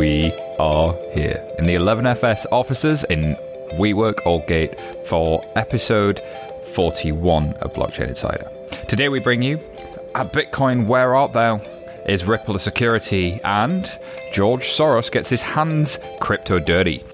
we are here in the 11FS offices in WeWork Aldgate for episode 41 of Blockchain Insider. Today we bring you at Bitcoin Where Art Thou? Is Ripple a security? And George Soros gets his hands crypto dirty.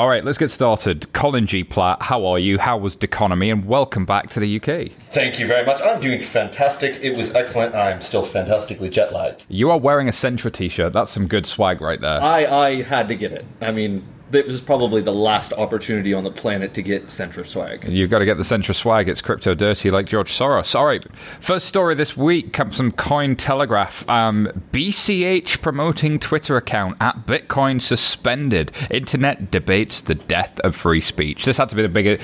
All right, let's get started. Colin G. Platt, how are you? How was Deconomy? And welcome back to the UK. Thank you very much. I'm doing fantastic. It was excellent. I'm still fantastically jet lagged. You are wearing a Centra t shirt. That's some good swag right there. I, I had to get it. I mean, it was probably the last opportunity on the planet to get Centra swag. You've got to get the Centra swag. It's crypto dirty like George Soros. All right. First story this week comes from Cointelegraph. Um, BCH promoting Twitter account at Bitcoin suspended. Internet debates the death of free speech. This had to be the biggest,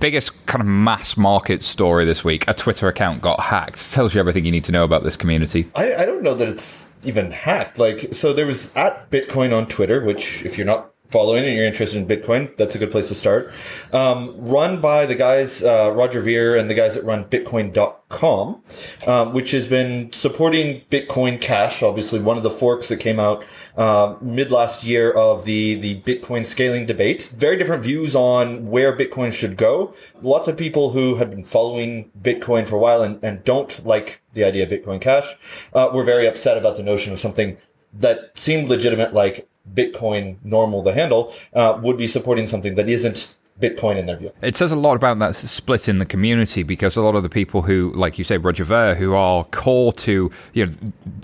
biggest kind of mass market story this week. A Twitter account got hacked. Tells you everything you need to know about this community. I, I don't know that it's even hacked. Like, so there was at Bitcoin on Twitter, which if you're not following and you're interested in Bitcoin, that's a good place to start. Um, run by the guys, uh, Roger Ver and the guys that run Bitcoin.com, um, which has been supporting Bitcoin Cash, obviously one of the forks that came out uh, mid last year of the, the Bitcoin scaling debate. Very different views on where Bitcoin should go. Lots of people who had been following Bitcoin for a while and, and don't like the idea of Bitcoin Cash uh, were very upset about the notion of something that seemed legitimate, like Bitcoin normal to handle, uh, would be supporting something that isn't Bitcoin in their view. It says a lot about that split in the community because a lot of the people who, like you say, Roger Ver, who are core to, you know,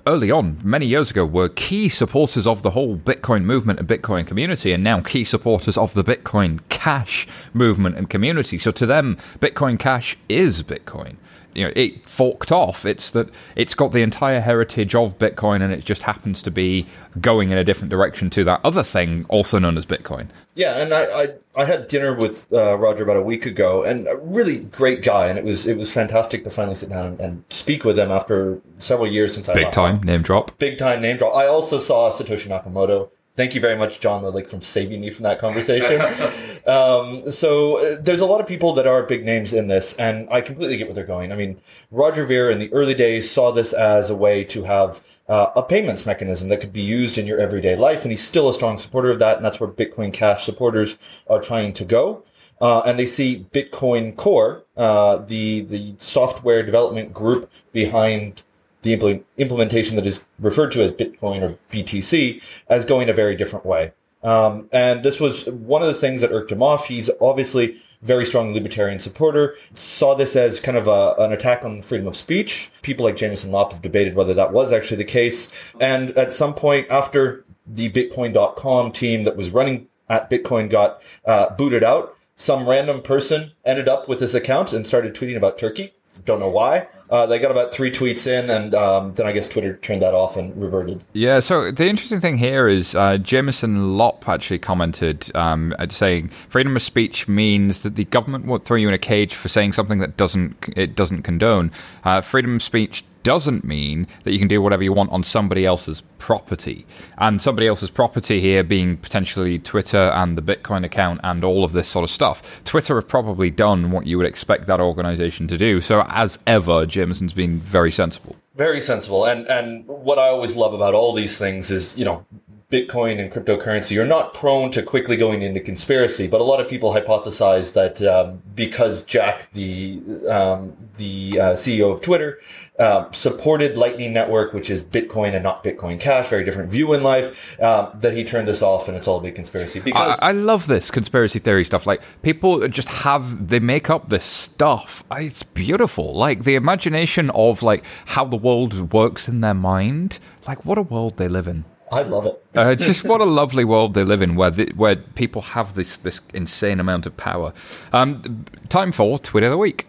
early on, many years ago, were key supporters of the whole Bitcoin movement and Bitcoin community, and now key supporters of the Bitcoin Cash movement and community. So to them, Bitcoin Cash is Bitcoin you know it forked off. It's that it's got the entire heritage of Bitcoin, and it just happens to be going in a different direction to that other thing, also known as Bitcoin. Yeah, and I I, I had dinner with uh, Roger about a week ago, and a really great guy, and it was it was fantastic to finally sit down and, and speak with him after several years since I big time name drop, big time name drop. I also saw Satoshi Nakamoto Thank you very much, John Lillick, from saving me from that conversation. um, so uh, there's a lot of people that are big names in this, and I completely get where they're going. I mean, Roger Ver in the early days saw this as a way to have uh, a payments mechanism that could be used in your everyday life, and he's still a strong supporter of that, and that's where Bitcoin Cash supporters are trying to go. Uh, and they see Bitcoin Core, uh, the the software development group behind the impl- implementation that is referred to as Bitcoin or BTC as going a very different way. Um, and this was one of the things that irked him off. He's obviously very strong libertarian supporter, saw this as kind of a, an attack on freedom of speech. People like Jameson Lopp have debated whether that was actually the case. And at some point after the Bitcoin.com team that was running at Bitcoin got uh, booted out, some random person ended up with this account and started tweeting about Turkey. Don't know why. Uh, they got about three tweets in, and um, then I guess Twitter turned that off and reverted. Yeah. So the interesting thing here is uh, Jameson Lopp actually commented um, saying freedom of speech means that the government won't throw you in a cage for saying something that doesn't it doesn't condone. Uh, freedom of speech doesn't mean that you can do whatever you want on somebody else's property. And somebody else's property here being potentially Twitter and the Bitcoin account and all of this sort of stuff. Twitter have probably done what you would expect that organization to do. So, as ever, Jameson's been very sensible. Very sensible. And, and what I always love about all these things is, you know, Bitcoin and cryptocurrency, you're not prone to quickly going into conspiracy. But a lot of people hypothesize that um, because Jack, the um, the uh, CEO of Twitter, uh, supported Lightning Network, which is Bitcoin and not Bitcoin Cash, very different view in life, uh, that he turned this off and it's all a big conspiracy. Because I, I, love this conspiracy theory stuff. Like people just have they make up this stuff. It's beautiful. Like the imagination of like how the world works in their mind. Like what a world they live in. I love it. uh, just what a lovely world they live in, where the, where people have this this insane amount of power. Um, time for tweet of the week.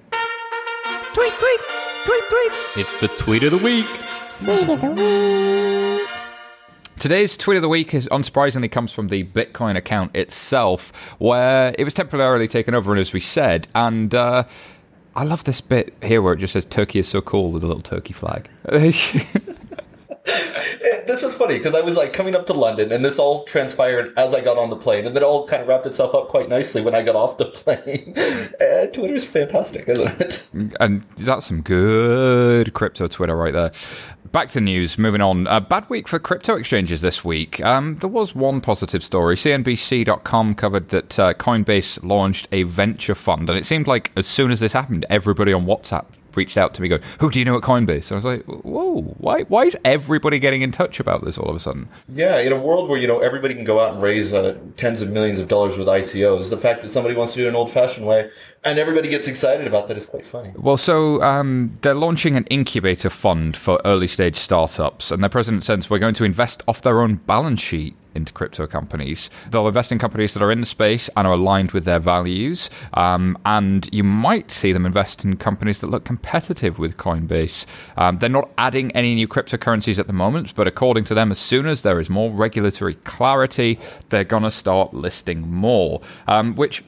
Tweet, tweet, tweet, tweet. It's the tweet of the week. Tweet of the week. Today's tweet of the week is unsurprisingly comes from the Bitcoin account itself, where it was temporarily taken over, and as we said, and. Uh, I love this bit here where it just says "Turkey is so cool" with a little turkey flag. this was funny because I was like coming up to London, and this all transpired as I got on the plane, and it all kind of wrapped itself up quite nicely when I got off the plane. and Twitter's fantastic, isn't it? And that's some good crypto Twitter right there. Back to news, moving on. A bad week for crypto exchanges this week. Um, there was one positive story. CNBC.com covered that uh, Coinbase launched a venture fund, and it seemed like as soon as this happened, everybody on WhatsApp reached out to me going, "Who do you know at Coinbase?" And I was like, "Whoa, why? Why is everybody getting in touch about this all of a sudden?" Yeah, in a world where you know everybody can go out and raise uh, tens of millions of dollars with ICOs, the fact that somebody wants to do it an old-fashioned way and everybody gets excited about that is quite funny. Well, so um, they're launching an incubator fund for early-stage startups, and their president says we're going to invest off their own balance sheet into crypto companies. They'll invest in companies that are in the space and are aligned with their values. Um, and you might see them invest in companies that look competitive with Coinbase. Um, they're not adding any new cryptocurrencies at the moment, but according to them, as soon as there is more regulatory clarity, they're going to start listing more, um, which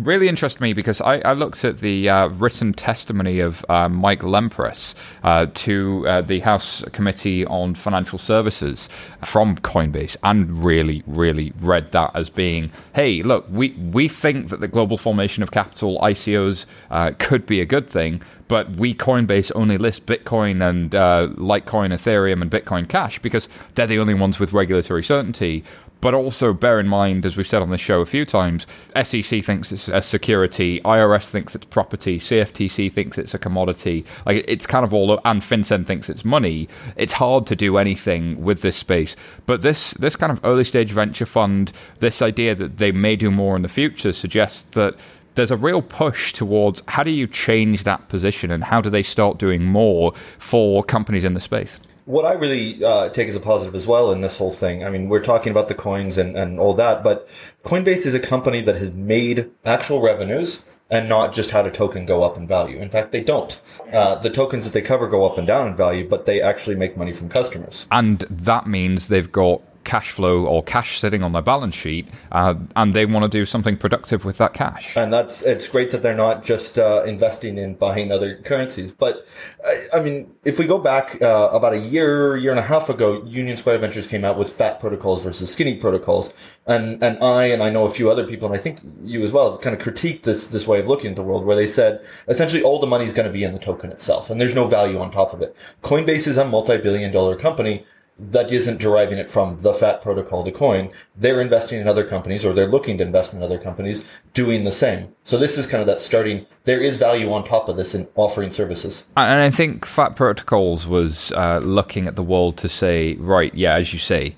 really interests me because I, I looked at the uh, written testimony of uh, Mike Lempres uh, to uh, the House Committee on Financial Services from Coinbase and really, really read that as being, hey, look, we, we think that the global formation of capital, ICOs, uh, could be a good thing, but we Coinbase only list Bitcoin and uh, Litecoin, Ethereum, and Bitcoin Cash because they're the only ones with regulatory certainty. But also bear in mind, as we've said on the show a few times, SEC thinks it's a security, IRS thinks it's property, CFTC thinks it's a commodity. Like it's kind of all, and FinCEN thinks it's money. It's hard to do anything with this space. But this this kind of early stage venture fund, this idea that they may do more in the future, suggests that there's a real push towards how do you change that position and how do they start doing more for companies in the space what I really uh, take as a positive as well in this whole thing, I mean, we're talking about the coins and, and all that, but Coinbase is a company that has made actual revenues and not just had a token go up in value. In fact, they don't. Uh, the tokens that they cover go up and down in value, but they actually make money from customers. And that means they've got cash flow or cash sitting on their balance sheet, uh, and they want to do something productive with that cash. And that's it's great that they're not just uh, investing in buying other currencies. But I, I mean, if we go back uh, about a year, year and a half ago, Union Square Ventures came out with fat protocols versus skinny protocols, and and I and I know a few other people, and I think you as well, kind of critiqued this this way of looking at the world, where they said essentially all the money is going to be in the token itself, and there's no value on top of it. Coinbase is a multi-billion dollar company that isn't deriving it from the fat protocol, the coin. They're investing in other companies or they're looking to invest in other companies doing the same. So this is kind of that starting, there is value on top of this in offering services. And I think Fat Protocols was uh, looking at the world to say, right, yeah, as you say,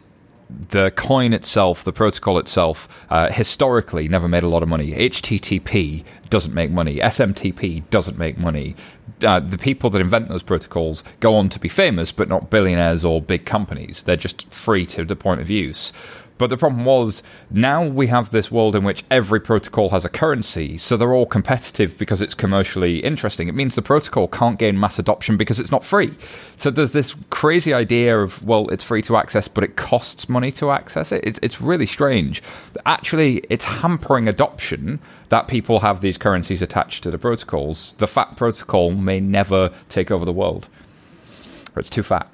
the coin itself, the protocol itself, uh, historically never made a lot of money. HTTP doesn't make money. SMTP doesn't make money. Uh, the people that invent those protocols go on to be famous, but not billionaires or big companies. They're just free to the point of use. But the problem was now we have this world in which every protocol has a currency, so they're all competitive because it's commercially interesting. It means the protocol can't gain mass adoption because it's not free. So there's this crazy idea of well, it's free to access, but it costs money to access it. It's it's really strange. Actually, it's hampering adoption that people have these currencies attached to the protocols. The fat protocol may never take over the world. Or it's too fat.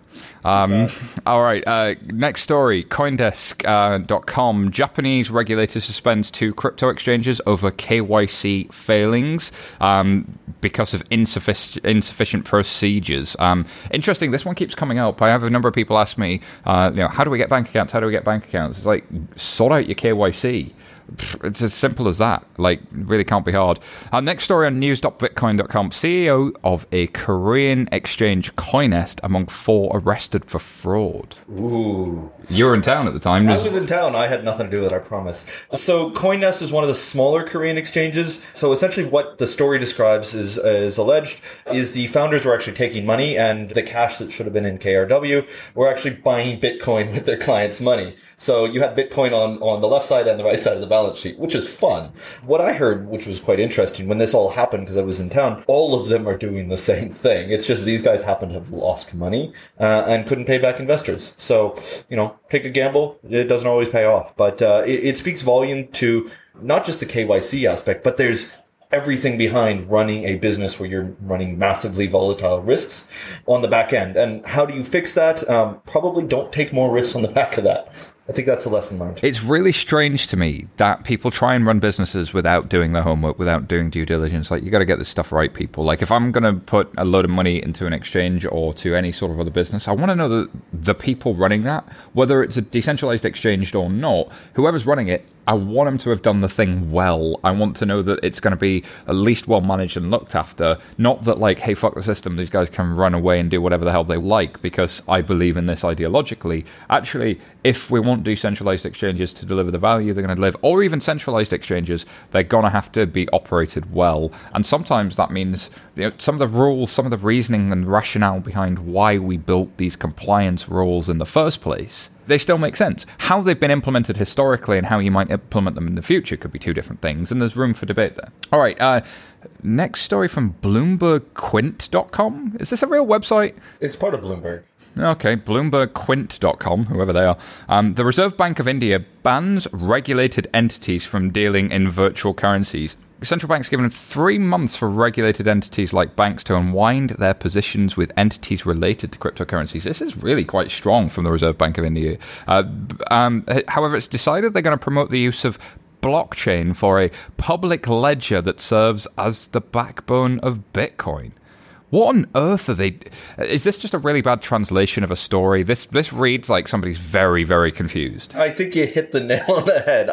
Um, all right. Uh, next story Coindesk.com. Uh, Japanese regulator suspends two crypto exchanges over KYC failings um, because of insufficient, insufficient procedures. Um, interesting. This one keeps coming up. I have a number of people ask me, uh, you know, how do we get bank accounts? How do we get bank accounts? It's like, sort out your KYC it's as simple as that. Like, really can't be hard. Our next story on news.bitcoin.com CEO of a Korean exchange Coinnest among four arrested for fraud. Ooh. You were in town at the time. I was in town. I had nothing to do with it, I promise. So, Coinnest is one of the smaller Korean exchanges. So, essentially, what the story describes is, is alleged is the founders were actually taking money and the cash that should have been in KRW were actually buying Bitcoin with their clients' money. So, you had Bitcoin on, on the left side and the right side of the balance balance sheet, which is fun. What I heard, which was quite interesting, when this all happened, because I was in town, all of them are doing the same thing. It's just these guys happen to have lost money uh, and couldn't pay back investors. So, you know, take a gamble. It doesn't always pay off, but uh, it, it speaks volume to not just the KYC aspect, but there's everything behind running a business where you're running massively volatile risks on the back end. And how do you fix that? Um, probably don't take more risks on the back of that. I think that's a lesson learned. It's really strange to me that people try and run businesses without doing their homework, without doing due diligence. Like, you got to get this stuff right, people. Like, if I'm going to put a load of money into an exchange or to any sort of other business, I want to know that the people running that, whether it's a decentralized exchange or not, whoever's running it, I want them to have done the thing well. I want to know that it's going to be at least well managed and looked after. Not that, like, hey, fuck the system, these guys can run away and do whatever the hell they like because I believe in this ideologically. Actually, if we want decentralized exchanges to deliver the value they're going to deliver, or even centralized exchanges, they're going to have to be operated well. And sometimes that means you know, some of the rules, some of the reasoning and rationale behind why we built these compliance rules in the first place they still make sense. How they've been implemented historically and how you might implement them in the future could be two different things, and there's room for debate there. All right, uh, next story from BloombergQuint.com. Is this a real website? It's part of Bloomberg. Okay, BloombergQuint.com, whoever they are. Um, the Reserve Bank of India bans regulated entities from dealing in virtual currencies. Central bank's given three months for regulated entities like banks to unwind their positions with entities related to cryptocurrencies. This is really quite strong from the Reserve Bank of India. Uh, um, however, it's decided they're going to promote the use of blockchain for a public ledger that serves as the backbone of Bitcoin. What on earth are they? Is this just a really bad translation of a story? This this reads like somebody's very very confused. I think you hit the nail on the head.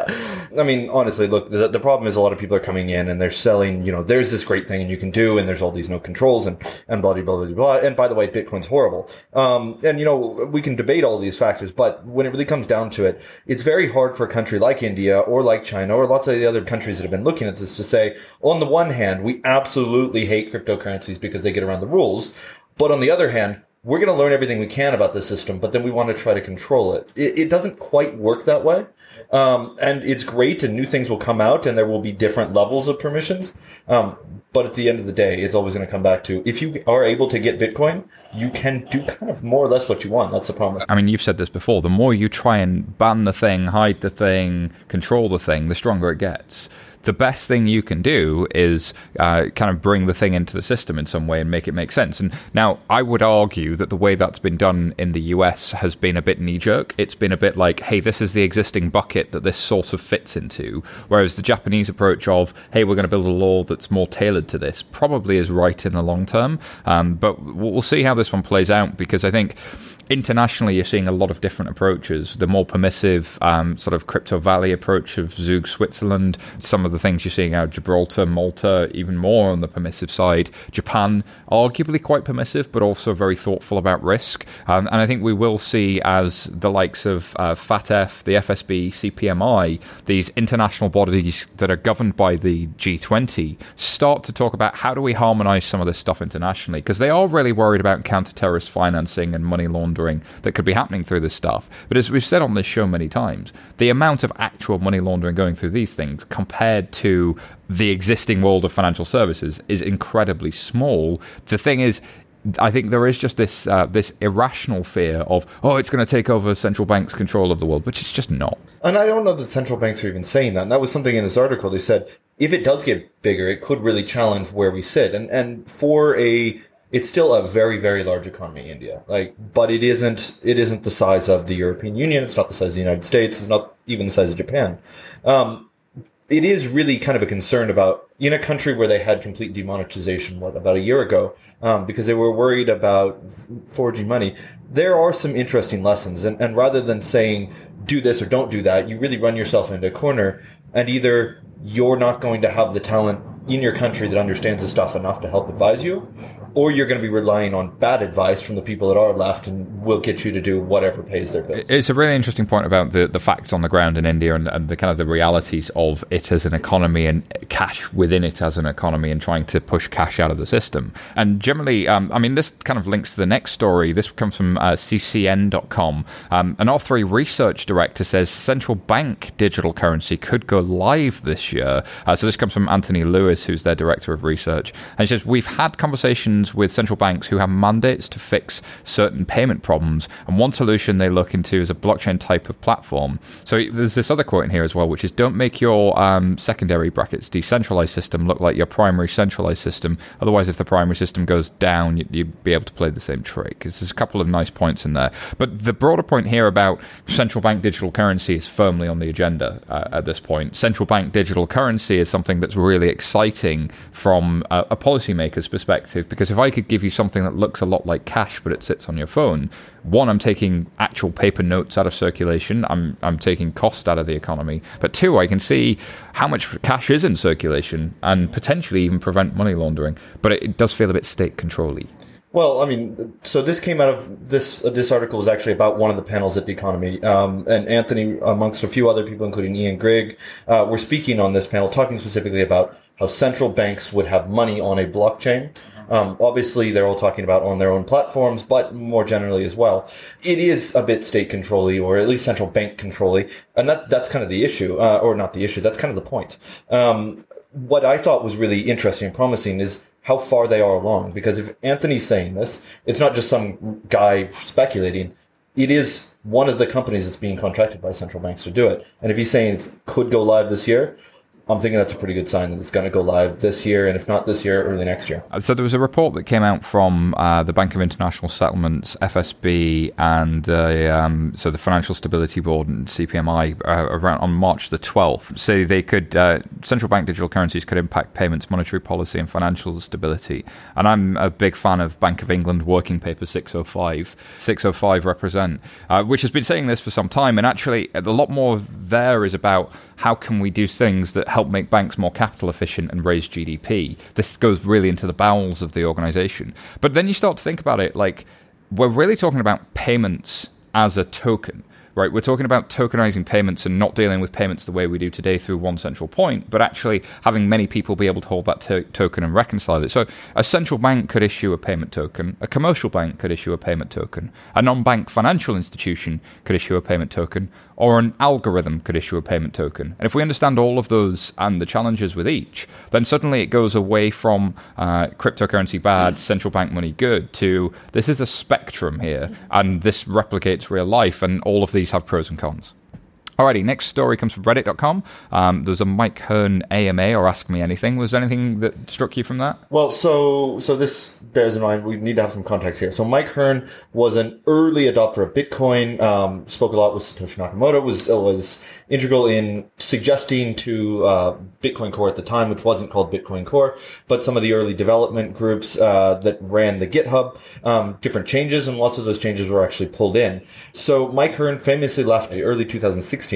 I mean, honestly, look, the, the problem is a lot of people are coming in and they're selling. You know, there's this great thing and you can do, and there's all these no controls and and blah blah blah blah blah. And by the way, Bitcoin's horrible. Um, and you know, we can debate all these factors, but when it really comes down to it, it's very hard for a country like India or like China or lots of the other countries that have been looking at this to say, on the one hand, we absolutely hate cryptocurrencies because they get around the rules. But on the other hand, we're going to learn everything we can about the system, but then we want to try to control it. It, it doesn't quite work that way. Um, and it's great, and new things will come out, and there will be different levels of permissions. Um, but at the end of the day, it's always going to come back to if you are able to get Bitcoin, you can do kind of more or less what you want. That's the promise. I mean, you've said this before. The more you try and ban the thing, hide the thing, control the thing, the stronger it gets the best thing you can do is uh, kind of bring the thing into the system in some way and make it make sense. And now, I would argue that the way that's been done in the US has been a bit knee jerk. It's been a bit like, hey, this is the existing bucket that this sort of fits into. Whereas the Japanese approach of, hey, we're going to build a law that's more tailored to this probably is right in the long term. Um, but we'll see how this one plays out because I think internationally, you're seeing a lot of different approaches. The more permissive um, sort of crypto valley approach of Zug, Switzerland. Some of the things you're seeing out Gibraltar, Malta, even more on the permissive side. Japan, arguably quite permissive, but also very thoughtful about risk. Um, and I think we will see as the likes of uh, FATF, the FSB, CPMI, these international bodies that are governed by the G20, start to talk about how do we harmonize some of this stuff internationally because they are really worried about counter-terrorist financing and money laundering that could be happening through this stuff. But as we've said on this show many times, the amount of actual money laundering going through these things compared to the existing world of financial services is incredibly small. The thing is, I think there is just this uh, this irrational fear of oh it's going to take over central banks' control of the world, which it's just not. And I don't know that central banks are even saying that. And that was something in this article. They said if it does get bigger, it could really challenge where we sit. And and for a it's still a very very large economy india. Like but it isn't it isn't the size of the european union. It's not the size of the united states. It's not even the size of japan. Um, it is really kind of a concern about in a country where they had complete demonetization what about a year ago um, because they were worried about forging money there are some interesting lessons. And, and rather than saying do this or don't do that you really run yourself into a corner and either you're not going to have the talent in your country that understands the stuff enough to help advise you, or you're going to be relying on bad advice from the people that are left and will get you to do whatever pays their bills. It's a really interesting point about the, the facts on the ground in India and, and the kind of the realities of it as an economy and cash within it as an economy and trying to push cash out of the system. And generally, um, I mean, this kind of links to the next story. This comes from uh, CCN.com. Um, an R3 research director says central bank digital currency could go live this year. Uh, so this comes from Anthony Lewis, who's their director of research. And he says, We've had conversations with central banks who have mandates to fix certain payment problems. And one solution they look into is a blockchain type of platform. So there's this other quote in here as well, which is don't make your um, secondary brackets decentralized system look like your primary centralized system. Otherwise, if the primary system goes down, you, you'd be able to play the same trick. There's a couple of nice points in there. But the broader point here about central bank digital currency is firmly on the agenda uh, at this point. Central bank digital currency is something that's really exciting from a, a policymaker's perspective because if I could give you something that looks a lot like cash but it sits on your phone, one, I'm taking actual paper notes out of circulation. I'm I'm taking cost out of the economy. But two, I can see how much cash is in circulation and potentially even prevent money laundering. But it, it does feel a bit state controlly. Well, I mean, so this came out of this. Uh, this article was actually about one of the panels at Deconomy, um, and Anthony, amongst a few other people, including Ian Grigg, uh, were speaking on this panel, talking specifically about how central banks would have money on a blockchain. Um, obviously, they're all talking about on their own platforms, but more generally as well, it is a bit state controlly, or at least central bank controlly, and that that's kind of the issue, uh, or not the issue. That's kind of the point. Um, what I thought was really interesting and promising is how far they are along. Because if Anthony's saying this, it's not just some guy speculating. It is one of the companies that's being contracted by central banks to do it. And if he's saying it could go live this year, I'm thinking that's a pretty good sign that it's going to go live this year, and if not this year, early next year. So there was a report that came out from uh, the Bank of International Settlements, FSB, and the um, so the Financial Stability Board and CPMI uh, around on March the 12th. So they could uh, central bank digital currencies could impact payments, monetary policy, and financial stability. And I'm a big fan of Bank of England Working Paper 605, 605 represent, uh, which has been saying this for some time. And actually, a lot more there is about how can we do things that help make banks more capital efficient and raise GDP. This goes really into the bowels of the organization. But then you start to think about it like we're really talking about payments as a token right? We're talking about tokenizing payments and not dealing with payments the way we do today through one central point, but actually having many people be able to hold that to- token and reconcile it. So a central bank could issue a payment token, a commercial bank could issue a payment token, a non bank financial institution could issue a payment token, or an algorithm could issue a payment token. And if we understand all of those and the challenges with each, then suddenly it goes away from uh, cryptocurrency bad, central bank money good, to this is a spectrum here, and this replicates real life, and all of these have pros and cons. Alrighty, next story comes from Reddit.com. Um, there's a Mike Hearn AMA or Ask Me Anything. Was there anything that struck you from that? Well, so so this bears in mind we need to have some context here. So Mike Hearn was an early adopter of Bitcoin. Um, spoke a lot with Satoshi Nakamoto. Was was integral in suggesting to uh, Bitcoin Core at the time, which wasn't called Bitcoin Core, but some of the early development groups uh, that ran the GitHub, um, different changes, and lots of those changes were actually pulled in. So Mike Hearn famously left the early 2016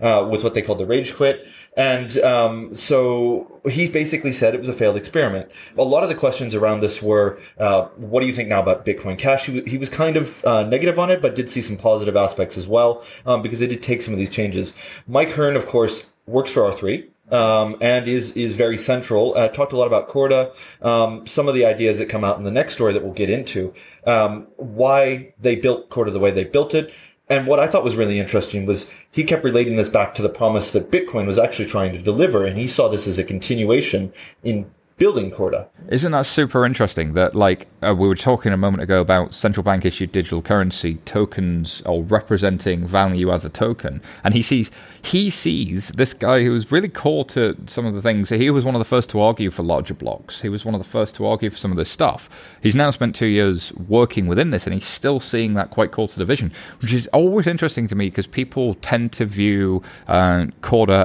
uh, with what they called the rage quit. And um, so he basically said it was a failed experiment. A lot of the questions around this were, uh, what do you think now about Bitcoin Cash? He, he was kind of uh, negative on it, but did see some positive aspects as well, um, because they did take some of these changes. Mike Hearn, of course, works for R3. Um, and is is very central. Uh, talked a lot about Corda, um, some of the ideas that come out in the next story that we'll get into, um, why they built Corda the way they built it, and what I thought was really interesting was he kept relating this back to the promise that Bitcoin was actually trying to deliver, and he saw this as a continuation in building Corda. Isn't that super interesting? That like uh, we were talking a moment ago about central bank issued digital currency tokens or representing value as a token, and he sees he sees this guy who was really core to some of the things. He was one of the first to argue for larger blocks. He was one of the first to argue for some of this stuff. He's now spent two years working within this, and he's still seeing that quite core to the vision, which is always interesting to me because people tend to view uh,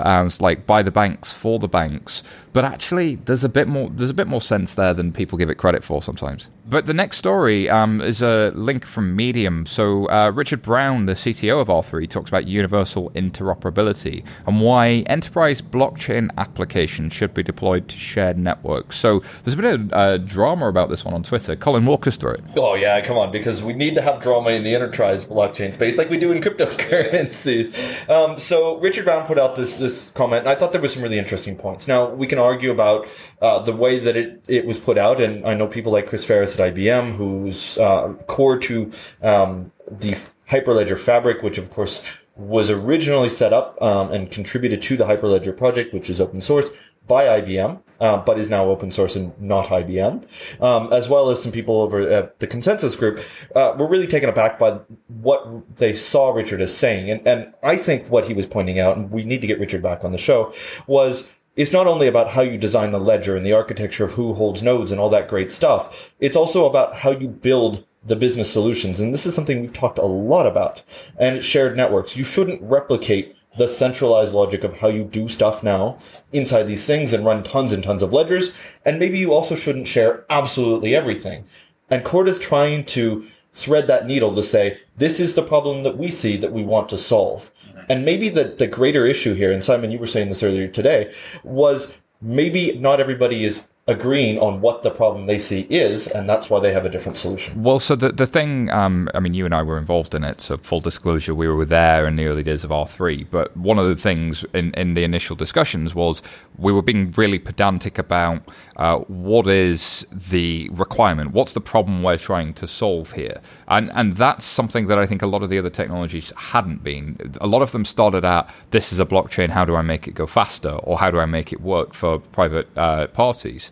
as like by the banks for the banks, but actually there's a bit more there's a bit more sense there than people give it credit for sometimes. But the next story um, is a link from Medium. So uh, Richard Brown, the CTO of R3, talks about universal interoperability and why enterprise blockchain applications should be deployed to shared networks. So there's a bit of uh, drama about this one on Twitter. Colin, walk us through it. Oh yeah, come on, because we need to have drama in the enterprise blockchain space like we do in cryptocurrencies. Um, so Richard Brown put out this this comment, and I thought there was some really interesting points. Now we can argue about uh, the way that it, it was put out, and I know people like Chris Ferris at IBM, who's uh, core to um, the Hyperledger Fabric, which of course was originally set up um, and contributed to the Hyperledger project, which is open source by IBM. uh, but is now open source and not IBM, um, as well as some people over at the ConsenSys Group, uh, were really taken aback by what they saw Richard as saying. And, and I think what he was pointing out, and we need to get Richard back on the show, was it's not only about how you design the ledger and the architecture of who holds nodes and all that great stuff. It's also about how you build the business solutions. And this is something we've talked a lot about. And shared networks. You shouldn't replicate the centralized logic of how you do stuff now inside these things and run tons and tons of ledgers. And maybe you also shouldn't share absolutely everything. And Corda is trying to thread that needle to say, this is the problem that we see that we want to solve. And maybe the, the greater issue here, and Simon, you were saying this earlier today, was maybe not everybody is agreeing on what the problem they see is, and that's why they have a different solution. Well, so the the thing, um, I mean, you and I were involved in it. So full disclosure, we were there in the early days of R three. But one of the things in in the initial discussions was we were being really pedantic about uh, what is the requirement, what's the problem we're trying to solve here, and and that's something that I think a lot of the other technologies hadn't been. A lot of them started out, this is a blockchain, how do I make it go faster, or how do I make it work for private uh, parties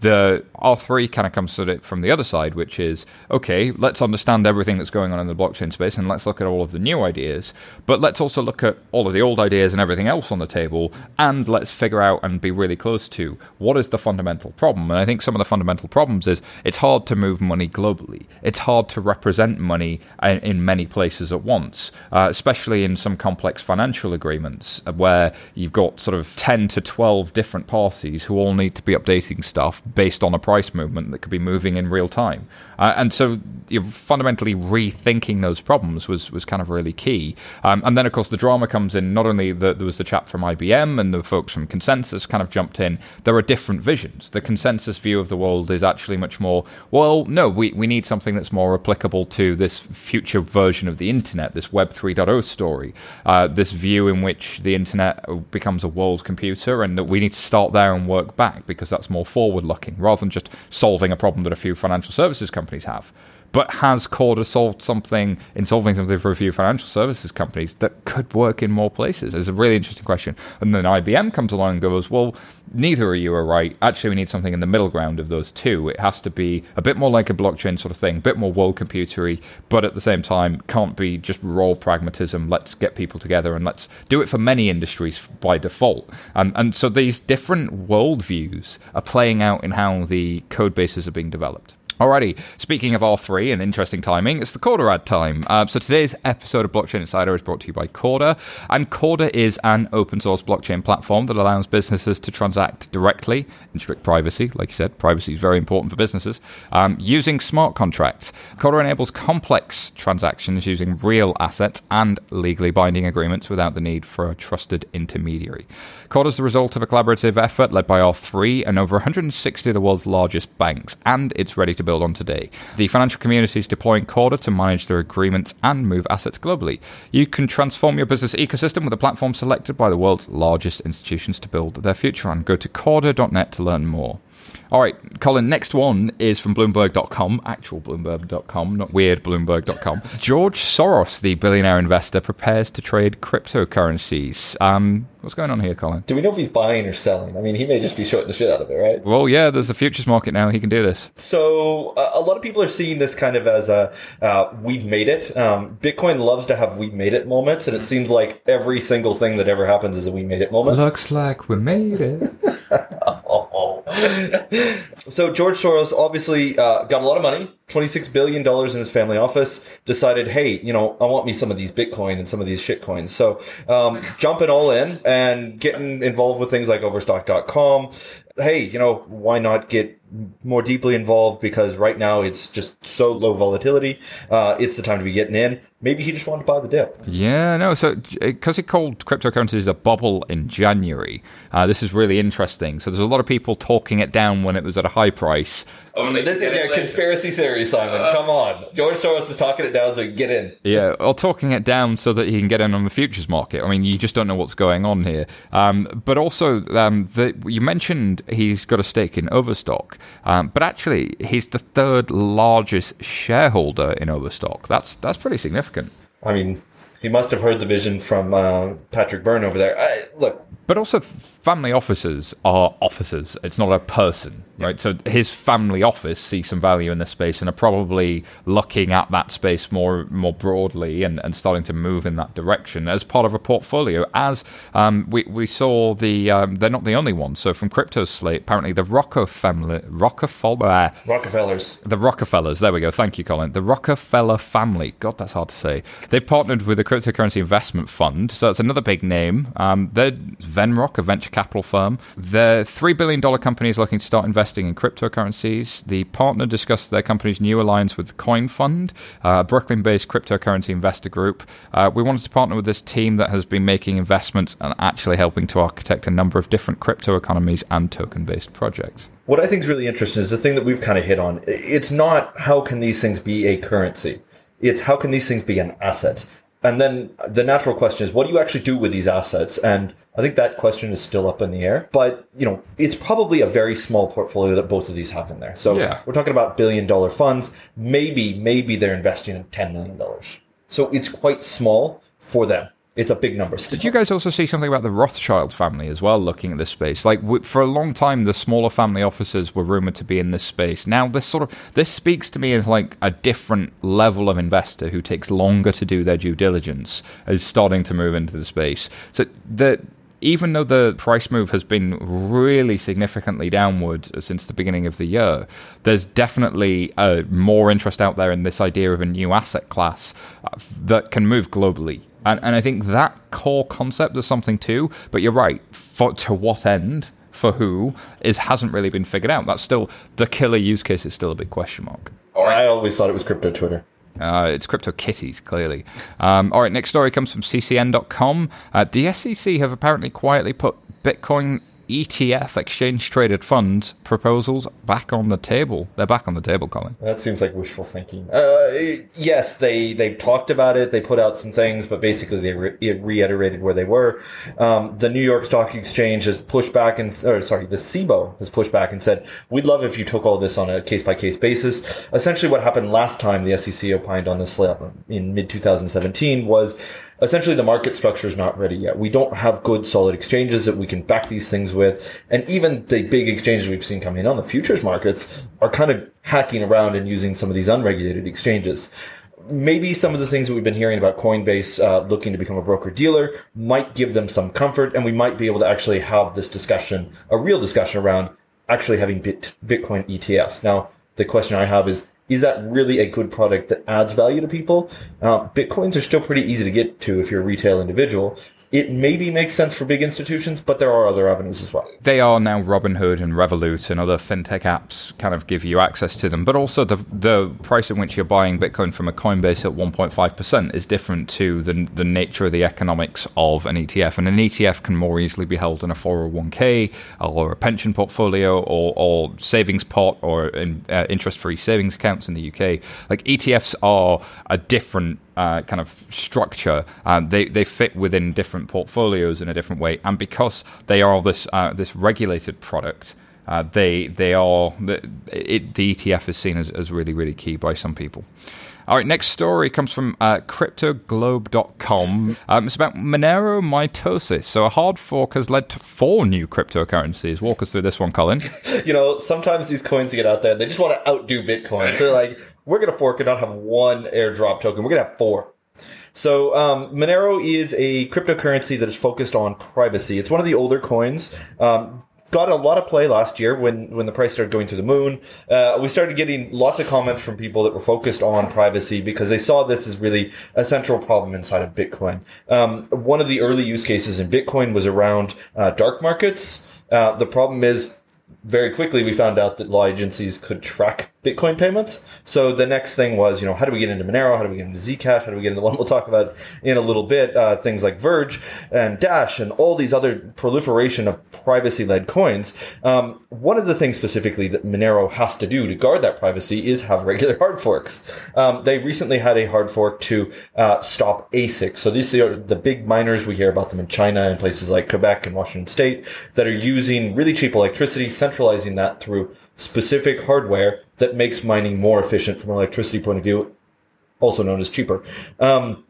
the R3 kind of comes at it from the other side, which is okay, let's understand everything that's going on in the blockchain space and let's look at all of the new ideas, but let's also look at all of the old ideas and everything else on the table, and let's figure out and be really close to what is the fundamental problem. And I think some of the fundamental problems is it's hard to move money globally, it's hard to represent money in many places at once, uh, especially in some complex financial agreements where you've got sort of 10 to 12 different parties who all need to be updating stuff based on a price movement that could be moving in real time. Uh, and so you're fundamentally rethinking those problems was, was kind of really key. Um, and then, of course, the drama comes in. Not only the, there was the chap from IBM and the folks from ConsenSys kind of jumped in, there are different visions. The ConsenSys view of the world is actually much more, well, no, we, we need something that's more applicable to this future version of the internet, this Web 3.0 story, uh, this view in which the internet becomes a world computer and that we need to start there and work back because that's more forward looking rather than just solving a problem that a few financial services companies have. But has Corda solved something in solving something for a few financial services companies that could work in more places? It's a really interesting question. And then IBM comes along and goes, well, neither of you are right. Actually, we need something in the middle ground of those two. It has to be a bit more like a blockchain sort of thing, a bit more world computery, but at the same time, can't be just raw pragmatism. Let's get people together and let's do it for many industries by default. Um, and so these different worldviews are playing out in how the code bases are being developed. Alrighty, speaking of R3 and interesting timing, it's the Corda ad time. Uh, so today's episode of Blockchain Insider is brought to you by Corda, and Corda is an open source blockchain platform that allows businesses to transact directly in strict privacy. Like you said, privacy is very important for businesses, um, using smart contracts. Corda enables complex transactions using real assets and legally binding agreements without the need for a trusted intermediary. Corda is the result of a collaborative effort led by R3 and over 160 of the world's largest banks, and it's ready to build on today. The financial community is deploying Corda to manage their agreements and move assets globally. You can transform your business ecosystem with a platform selected by the world's largest institutions to build their future on. Go to corda.net to learn more. All right, Colin, next one is from Bloomberg.com, actual Bloomberg.com, not weird Bloomberg.com. George Soros, the billionaire investor, prepares to trade cryptocurrencies. Um, what's going on here, Colin? Do we know if he's buying or selling? I mean, he may just be shorting the shit out of it, right? Well, yeah, there's a futures market now. He can do this. So uh, a lot of people are seeing this kind of as a uh, we've made it. Um, Bitcoin loves to have we made it moments, and it seems like every single thing that ever happens is a we made it moment. Looks like we made it. so George Soros obviously uh, got a lot of money, twenty-six billion dollars in his family office. Decided, hey, you know, I want me some of these Bitcoin and some of these shit coins. So um, jumping all in and getting involved with things like Overstock.com. Hey, you know, why not get more deeply involved? Because right now it's just so low volatility. Uh, it's the time to be getting in. Maybe he just wanted to buy the dip. Yeah, no. So because it called cryptocurrencies a bubble in January, uh, this is really interesting. So there's a lot of people talking it down when it was at a high price. Only this is a conspiracy theory, Simon. Come on, George Soros is talking it down so he can get in. Yeah, or talking it down so that he can get in on the futures market. I mean, you just don't know what's going on here. Um, but also, um, the, you mentioned he's got a stake in Overstock, um, but actually, he's the third largest shareholder in Overstock. That's that's pretty significant. I mean, he must have heard the vision from uh, Patrick Byrne over there. I, look, But also, family offices are officers. It's not a person, right? So his family office sees some value in this space and are probably looking at that space more more broadly and, and starting to move in that direction as part of a portfolio. As um, we we saw the um, they're not the only ones. So from CryptoSlate, apparently the Rockefeller Rockefeller Rockefellers. the Rockefellers. There we go. Thank you, Colin. The Rockefeller family. God, that's hard to say. They've partnered with a cryptocurrency investment fund, so it's another big name. Um, they're Venrock, a venture capital firm. The three billion dollar company is looking to start investing in cryptocurrencies. The partner discussed their company's new alliance with CoinFund, uh, a Brooklyn-based cryptocurrency investor group. Uh, we wanted to partner with this team that has been making investments and actually helping to architect a number of different crypto economies and token-based projects. What I think is really interesting is the thing that we've kind of hit on. It's not how can these things be a currency. It's how can these things be an asset. And then the natural question is, what do you actually do with these assets? And I think that question is still up in the air. But you know, it's probably a very small portfolio that both of these have in there. So Yeah. we're talking about billion dollar funds. Maybe, maybe they're investing in ten million dollars. So it's quite small for them. It's a big number. Still. Did you guys also see something about the Rothschild family as well, looking at this space? Like for a long time, the smaller family offices were rumored to be in this space. Now, this sort of this speaks to me as like a different level of investor who takes longer to do their due diligence is starting to move into the space. So the even though the price move has been really significantly downward since the beginning of the year, there's definitely uh, more interest out there in this idea of a new asset class uh, that can move globally. And, and I think that core concept is something too. But you're right. For to what end? For who is hasn't really been figured out. That's still the killer use case is still a big question mark. Or I always thought it was crypto Twitter. Uh, it's crypto kitties, clearly. Um, all right, next story comes from CCN.com. Uh, the SEC have apparently quietly put Bitcoin ETF exchange traded funds proposals back on the table. They're back on the table, Colin. That seems like wishful thinking. Uh, yes, they they've talked about it. They put out some things, but basically they re- reiterated where they were. Um, the New York Stock Exchange has pushed back and, or sorry, the CBOE has pushed back and said, "We'd love if you took all this on a case by case basis." Essentially, what happened last time the SEC opined on this in mid 2017 was essentially the market structure is not ready yet. We don't have good solid exchanges that we can back these things with. And even the big exchanges we've seen coming in on the futures markets are kind of hacking around and using some of these unregulated exchanges. Maybe some of the things that we've been hearing about Coinbase uh, looking to become a broker dealer might give them some comfort, and we might be able to actually have this discussion, a real discussion around actually having Bit- Bitcoin ETFs. Now, the question I have is is that really a good product that adds value to people? Uh, Bitcoins are still pretty easy to get to if you're a retail individual. It maybe makes sense for big institutions, but there are other avenues as well. They are now Robinhood and Revolut and other fintech apps kind of give you access to them. But also the the price at which you're buying Bitcoin from a Coinbase at 1.5% is different to the, the nature of the economics of an ETF. And an ETF can more easily be held in a 401k or a pension portfolio or, or savings pot or in, uh, interest-free savings accounts in the UK. Like ETFs are a different uh, kind of structure. Uh, they they fit within different portfolios in a different way, and because they are this uh, this regulated product, uh, they they are the, it, the ETF is seen as, as really really key by some people. All right, next story comes from uh, CryptoGlobe.com. Um, it's about Monero mitosis. So a hard fork has led to four new cryptocurrencies. Walk us through this one, Colin. You know, sometimes these coins get out there, they just want to outdo Bitcoin. So like, we're going to fork and not have one airdrop token. We're going to have four. So um, Monero is a cryptocurrency that is focused on privacy. It's one of the older coins. Um, got a lot of play last year when when the price started going to the moon. Uh, we started getting lots of comments from people that were focused on privacy because they saw this as really a central problem inside of Bitcoin. Um, one of the early use cases in Bitcoin was around uh, dark markets. Uh, the problem is very quickly we found out that law agencies could track Bitcoin payments. So the next thing was, you know, how do we get into Monero? How do we get into Zcash? How do we get into the one we'll talk about in a little bit? Uh, things like Verge and Dash and all these other proliferation of privacy-led coins. Um, one of the things specifically that Monero has to do to guard that privacy is have regular hard forks. Um, they recently had a hard fork to uh, stop ASICs. So these are the big miners. We hear about them in China and places like Quebec and Washington State that are using really cheap electricity, centralizing that through specific hardware that makes mining more efficient from an electricity point of view, also known as cheaper. Um,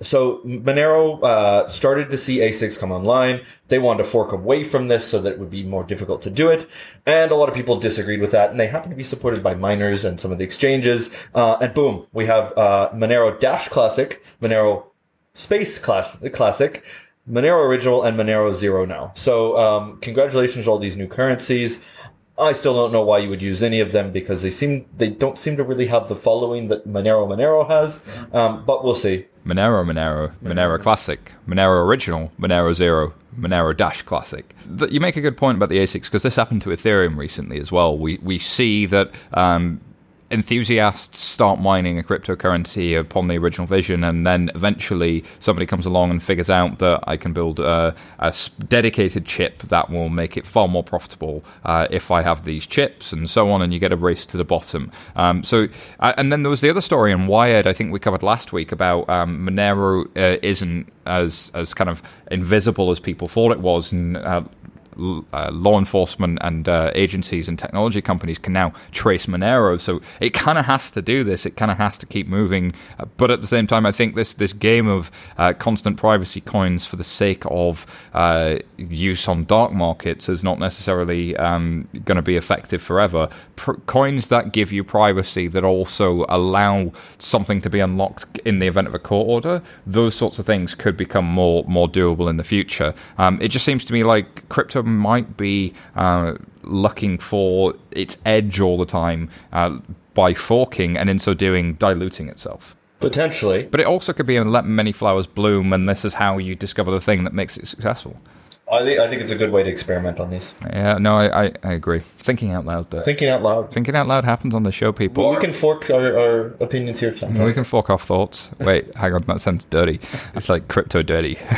So Monero uh, started to see ASICs come online. They wanted to fork away from this so that it would be more difficult to do it. And a lot of people disagreed with that. And they happen to be supported by miners and some of the exchanges. Uh, and boom, we have uh, Monero Dash Classic, Monero Space class, Classic, Monero Original, and Monero Zero now. So um, congratulations to all these new currencies. I still don't know why you would use any of them because they seem they don't seem to really have the following that Monero Monero has. Um, but we'll see. Monero, Monero, Monero Classic, Monero Original, Monero Zero, Monero Dash Classic. You make a good point about the ASICs because this happened to Ethereum recently as well. We we see that um, enthusiasts start mining a cryptocurrency upon the original vision, and then eventually somebody comes along and figures out that I can build a dedicated chip that will make it far more profitable uh, if I have these chips, and so on, and you get a race to the bottom. Um, so, uh, and then there was the other story in Wired, I think we covered last week about um, Monero uh, isn't as as kind of invisible as people thought it was, and uh, law enforcement and uh, agencies and technology companies can now trace Monero. So it kind of has to do this. It kind of has to keep moving. Uh, but at the same time, I think this this game of uh, constant privacy coins for the sake of uh, use on dark markets is not necessarily um, going to be effective forever. Pr- coins that give you privacy that also allow something to be unlocked in the event of a court order, those sorts of things could become more more doable in the future. Um, it just seems to me like crypto might be uh, looking for its edge all the time uh, by forking, and in so doing, diluting itself. Potentially. But it also could be in let many flowers bloom, and this is how you discover the thing that makes it successful. I think I think it's a good way to experiment on these. Yeah, no, I, I, I agree. Thinking out loud, though. Thinking out loud. thinking out loud happens on the show, people. Well, we can fork our, our opinions here. Tom. We can fork off thoughts. Wait, hang on, that sounds dirty. It's like crypto dirty.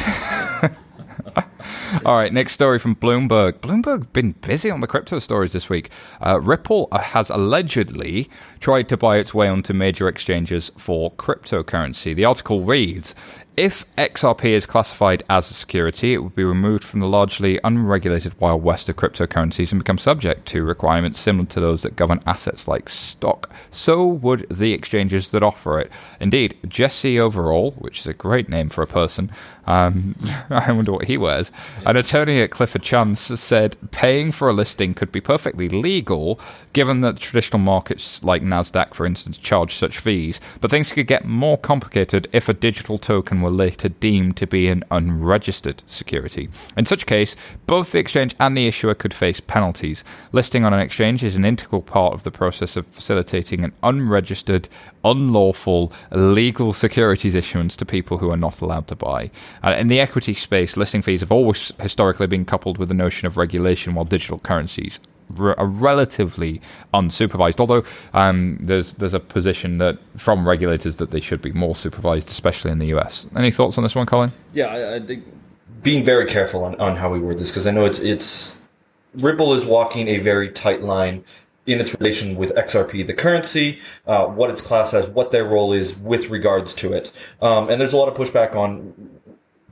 All right, next story from Bloomberg. Bloomberg has been busy on the crypto stories this week. Uh, Ripple has allegedly tried to buy its way onto major exchanges for cryptocurrency. The article reads. If XRP is classified as a security, it would be removed from the largely unregulated wild west of cryptocurrencies and become subject to requirements similar to those that govern assets like stock. So would the exchanges that offer it. Indeed, Jesse Overall, which is a great name for a person, um, I wonder what he wears, an attorney at Clifford Chance said paying for a listing could be perfectly legal given that traditional markets like NASDAQ, for instance, charge such fees, but things could get more complicated if a digital token were later deemed to be an unregistered security. In such case, both the exchange and the issuer could face penalties. Listing on an exchange is an integral part of the process of facilitating an unregistered, unlawful, legal securities issuance to people who are not allowed to buy. In the equity space, listing fees have always historically been coupled with the notion of regulation, while digital currencies are relatively unsupervised. Although um, there's there's a position that from regulators that they should be more supervised, especially in the US. Any thoughts on this one, Colin? Yeah, I, I think being very careful on, on how we word this because I know it's it's Ripple is walking a very tight line in its relation with XRP, the currency, uh, what its class has, what their role is with regards to it, um, and there's a lot of pushback on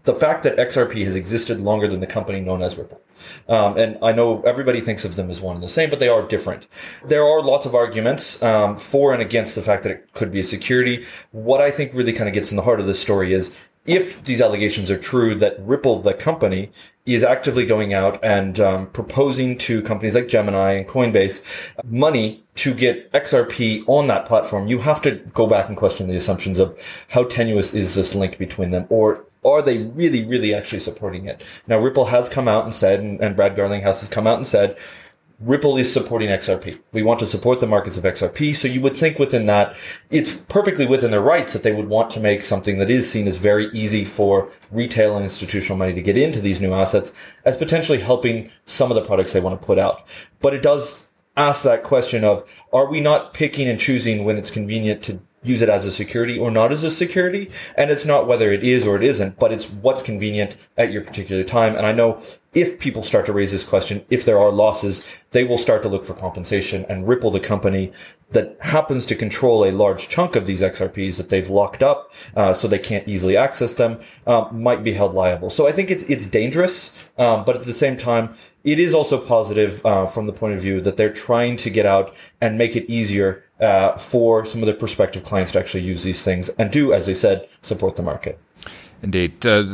the fact that XRP has existed longer than the company known as Ripple. Um, and I know everybody thinks of them as one and the same, but they are different. There are lots of arguments um, for and against the fact that it could be a security. What I think really kind of gets in the heart of this story is if these allegations are true, that Ripple, the company, is actively going out and um, proposing to companies like Gemini and Coinbase money to get XRP on that platform, you have to go back and question the assumptions of how tenuous is this link between them, or are they really, really actually supporting it? Now, Ripple has come out and said, and, and Brad Garlinghouse has come out and said, Ripple is supporting XRP. We want to support the markets of XRP. So you would think within that, it's perfectly within their rights that they would want to make something that is seen as very easy for retail and institutional money to get into these new assets as potentially helping some of the products they want to put out. But it does ask that question of, are we not picking and choosing when it's convenient to use it as a security or not as a security? And it's not whether it is or it isn't, but it's what's convenient at your particular time. And I know if people start to raise this question, if there are losses, they will start to look for compensation and Ripple, the company that happens to control a large chunk of these XRPs that they've locked up, uh, so they can't easily access them, uh, might be held liable. So I think it's it's dangerous, um, but at the same time, it is also positive uh, from the point of view that they're trying to get out and make it easier uh, for some of their prospective clients to actually use these things and do, as they said, support the market. Indeed. Uh,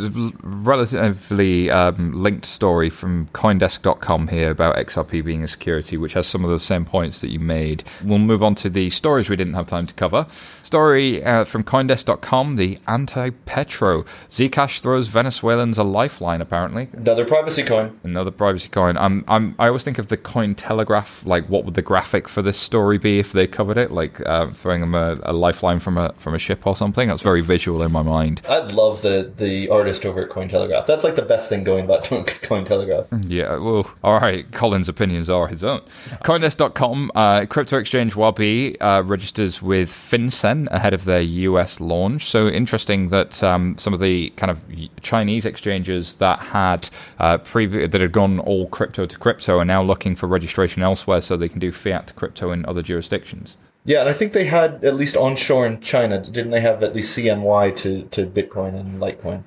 relatively um, linked story from Coindesk.com here about XRP being a security, which has some of the same points that you made. We'll move on to the stories we didn't have time to cover. Story uh, from Coindesk.com the anti Petro. Zcash throws Venezuelans a lifeline, apparently. Another privacy coin. Another privacy coin. I'm, I'm, I always think of the Coin Telegraph. Like, what would the graphic for this story be if they covered it? Like uh, throwing them a, a lifeline from a from a ship or something. That's very visual in my mind. I'd love the the artist over at Cointelegraph. That's like the best thing going about Cointelegraph. Yeah, well, all right. Colin's opinions are his own. Coindesk.com, uh, crypto exchange Huobi uh, registers with FinCEN ahead of their US launch. So interesting that um, some of the kind of Chinese exchanges that had uh, previ- that had gone all crypto to crypto are now looking for registration elsewhere so they can do fiat to crypto in other jurisdictions. Yeah, and I think they had at least onshore in China, didn't they have at least CNY to, to Bitcoin and Litecoin?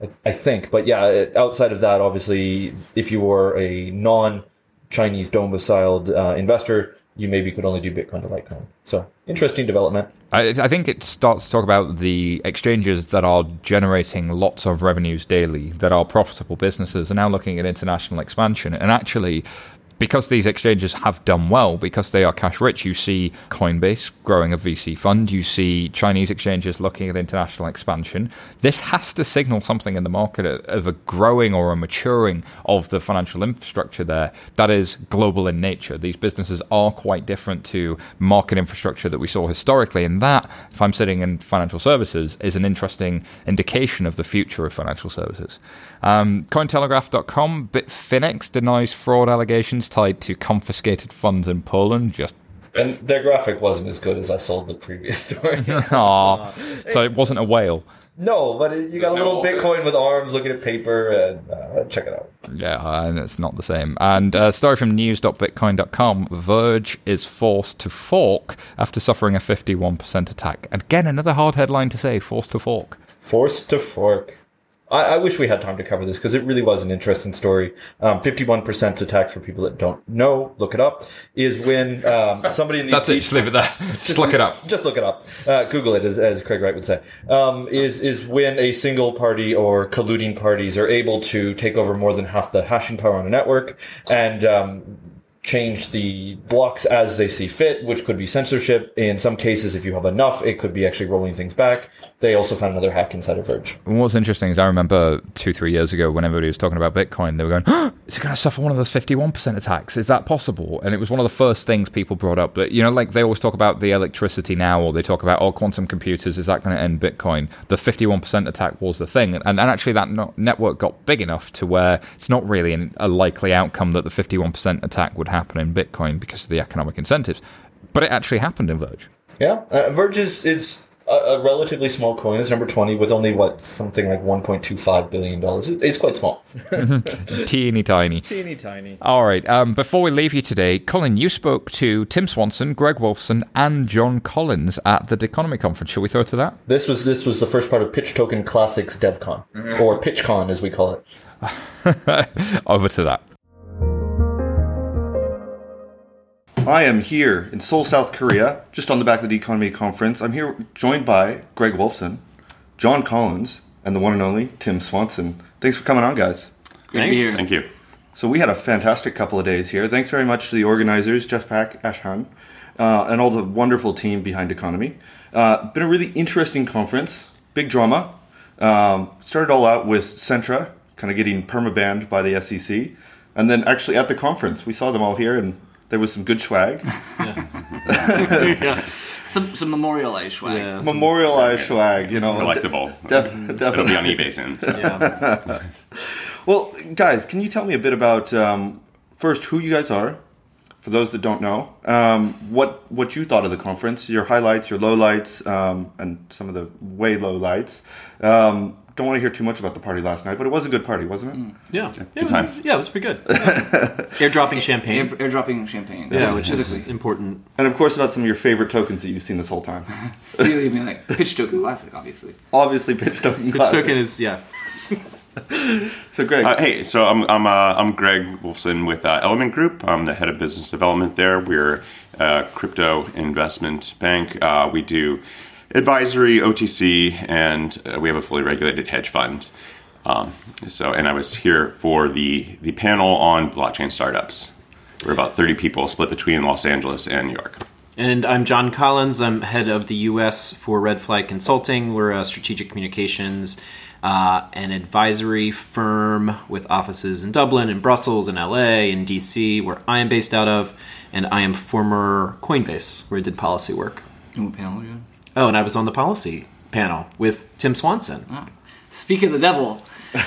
I, I think. But yeah, outside of that, obviously, if you were a non Chinese domiciled uh, investor, you maybe could only do Bitcoin to Litecoin. So interesting development. I, I, think it starts to talk about the exchanges that are generating lots of revenues daily, that are profitable businesses, are now looking at international expansion. And actually, because these exchanges have done well, because they are cash rich, you see Coinbase growing a VC fund, you see Chinese exchanges looking at international expansion. This has to signal something in the market of a growing or a maturing of the financial infrastructure there that is global in nature. These businesses are quite different to market infrastructure that we saw historically, and that, if I'm sitting in financial services, is an interesting indication of the future of financial services. Um, Cointelegraph.com, Bitfinex denies fraud allegations tied to confiscated funds in Poland. Just and their graphic wasn't as good as I sold the previous story. Aww. so it wasn't a whale. No, but it, you got a little Bitcoin with arms looking at paper, and uh, check it out. Yeah, and it's not the same. And a uh, story from news.bitcoin.com Verge is forced to fork after suffering a 51% attack. Again, another hard headline to say forced to fork. Forced to fork. I, I, wish we had time to cover this because it really was an interesting story. Um, 51% attack for people that don't know, look it up, is when um, somebody in the. That's it, just leave it there. just, just look it up. Just look it up. Uh, Google it, as, as Craig Wright would say. Um, is, is when a single party or colluding parties are able to take over more than half the hashing power on a network and um, change the blocks as they see fit, which could be censorship. In some cases, if you have enough, it could be actually rolling things back. They also found another hack inside of Verge. what's interesting is I remember two, three years ago when everybody was talking about Bitcoin, they were going, oh, is it going to suffer one of those 51% attacks? Is that possible? And it was one of the first things people brought up. But, you know, like they always talk about the electricity now, or they talk about, oh, quantum computers, is that going to end Bitcoin? The 51% attack was the thing. And, and actually, that no- network got big enough to where it's not really an, a likely outcome that the 51% attack would happen in Bitcoin because of the economic incentives. But it actually happened in Verge. Yeah, uh, Verge is, is a, a, relatively small coin. It's number 20 with only, what, something like $1.25 billion. It's quite small. Teeny tiny. Teeny tiny. All right. Um, before we leave you today, Colin, you spoke to Tim Swanson, Greg Wolfson, and John Collins at the Deconomy Conference. Shall we throw to that? This was this was the first part of Pitch Token Classics DevCon, mm-hmm. or PitchCon as we call it. Over to that. I am here in Seoul, South Korea, just on the back of the Deconomy Conference. I'm here joined by Greg Wolfson, John Collins, and the one and only Tim Swanson. Thanks for coming on, guys. Thanks. Thank you. So we had a fantastic couple of days here. Thanks very much to the organizers, Jeff Pack, Ashhan, uh, and all the wonderful team behind Deconomy. Uh, been a really interesting conference. Big drama. Um, started all out with Centra kind of getting permabanned by the SEC. And then actually at the conference, we saw them all here and there was some good swag. yeah. Some some memorialized swag. Yeah, memorialized swag, you know. Collectible. Def- definitely. It'll be on eBay soon. So. Yeah. well, guys, can you tell me a bit about um, first who you guys are? For those that don't know, um, what what you thought of the conference, your highlights, your lowlights, um, and some of the way low lights. Um, don't want to hear too much about the party last night, but it was a good party, wasn't it? Mm. Yeah, yeah it was, times. yeah, it was pretty good. Yeah. airdropping champagne, Air, airdropping champagne. Yeah, which is important. And of course, about some of your favorite tokens that you've seen this whole time. you mean like pitch token classic, obviously. Obviously, pitch token. Pitch classic. token is yeah. so Greg, uh, hey, so I'm I'm, uh, I'm Greg Wolfson with uh, Element Group. I'm the head of business development there. We're a crypto investment bank. Uh, we do advisory, OTC, and uh, we have a fully regulated hedge fund. Um, so, and I was here for the the panel on blockchain startups. We're about 30 people split between Los Angeles and New York. And I'm John Collins. I'm head of the U.S. for Red Flag Consulting. We're a strategic communications uh, an advisory firm with offices in Dublin, and Brussels, and L.A., and D.C., where I am based out of. And I am former Coinbase, where I did policy work. And what panel are you on? Oh, and I was on the policy panel with Tim Swanson. Speak of the devil.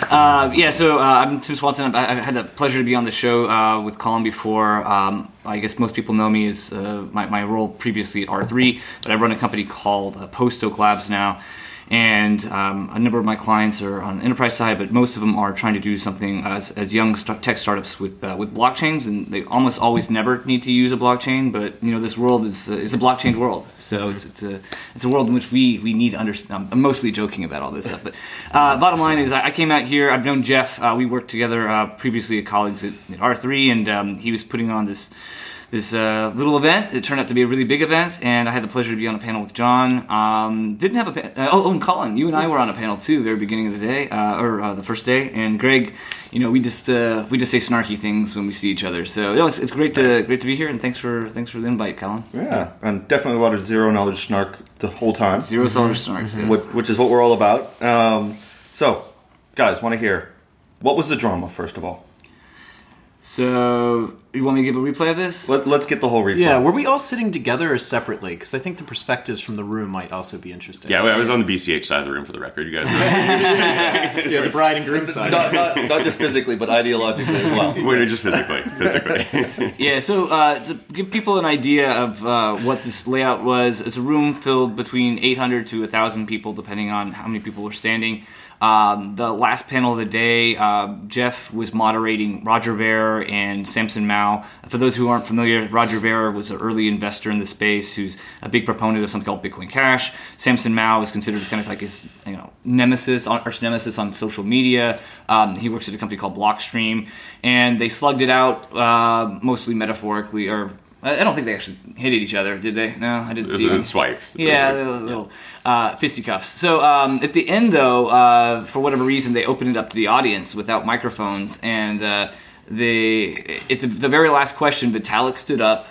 uh, yeah, so uh, I'm Tim Swanson. I, I've had the pleasure to be on the show uh, with Colin before. Um, I guess most people know me as uh, my, my role previously at R3, but I run a company called uh, Post Oak Labs now. And um, a number of my clients are on enterprise side, but most of them are trying to do something as, as young tech startups with uh, with blockchains, and they almost always never need to use a blockchain. But you know, this world is uh, is a blockchain world, so it's, it's a it's a world in which we we need to understand. I'm mostly joking about all this stuff, but uh, bottom line is, I, came out here. I've known Jeff. Uh, we worked together uh, previously colleagues at, at R3, and um, he was putting on this this uh, little event. It turned out to be a really big event, and I had the pleasure to be on a panel with John. Um, didn't have a pa- uh, oh, oh, and Colin, you and I were on a panel too, very beginning of the day, uh, or uh, the first day. And Greg, you know, we just uh, we just say snarky things when we see each other. So no, it's, it's great to great to be here, and thanks for thanks for the invite, Colin. Yeah, and definitely a lot of zero knowledge snark the whole time, Zero solar snarks. yes. which, which is what we're all about. Um, so, guys, want to hear what was the drama first of all? So you want me to give a replay of this? Let, let's get the whole replay. Yeah, were we all sitting together or separately? Because I think the perspectives from the room might also be interesting. Yeah, I was on the BCH side of the room for the record. You guys, yeah the bride and groom side. not, not, not just physically, but ideologically as well. we're just physically, physically. Yeah, so uh, to give people an idea of uh, what this layout was, it's a room filled between 800 to 1,000 people, depending on how many people were standing. Um, the last panel of the day, uh, Jeff was moderating Roger Ver and Samson Mow. For those who aren't familiar, Roger Ver was an early investor in the space who's a big proponent of something called Bitcoin Cash. Samson Mow is considered kind of like his you know nemesis, arch nemesis on social media. Um, he works at a company called Blockstream, and they slugged it out uh, mostly metaphorically, or I I don't think they actually hit each other, did they? No, I didn't It was see a them. swipe. It was Yeah, like- little, little uh, fisticuffs. So um, at the end, though, uh, for whatever reason, they opened it up to the audience without microphones, and uh, they at the, the very last question, Vitalik stood up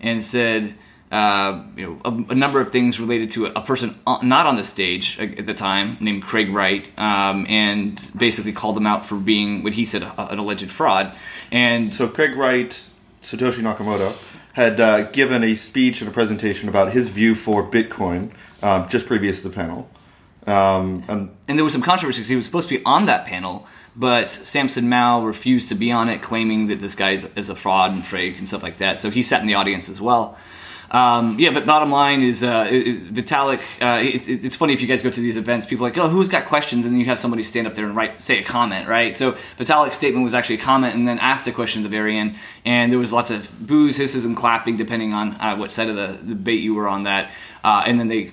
and said. Uh, you know, a, a number of things related to a, a person on- not on the stage at the time, named Craig Wright, um, and basically called him out for being what he said a, an alleged fraud. And So Craig Wright, Satoshi Nakamoto, had uh, given a speech and a presentation about his view for Bitcoin um, just previous to the panel. Um, and and there was some controversy because he was supposed to be on that panel, but Samson Mow refused to be on it, claiming that this guy is, is a fraud and fake and stuff like that. So he sat in the audience as well. Um, yeah, but bottom line is uh, it- Vitalik. Uh, it's, it's funny if you guys go to these events, people are like, oh, who's got questions? And then you have somebody stand up there and write, say a comment, right? So Vitalik's statement was actually a comment, and then asked a question at the very end, and there was lots of boos, hisses, and clapping depending on uh, what side of the debate you were on that. Uh, and then they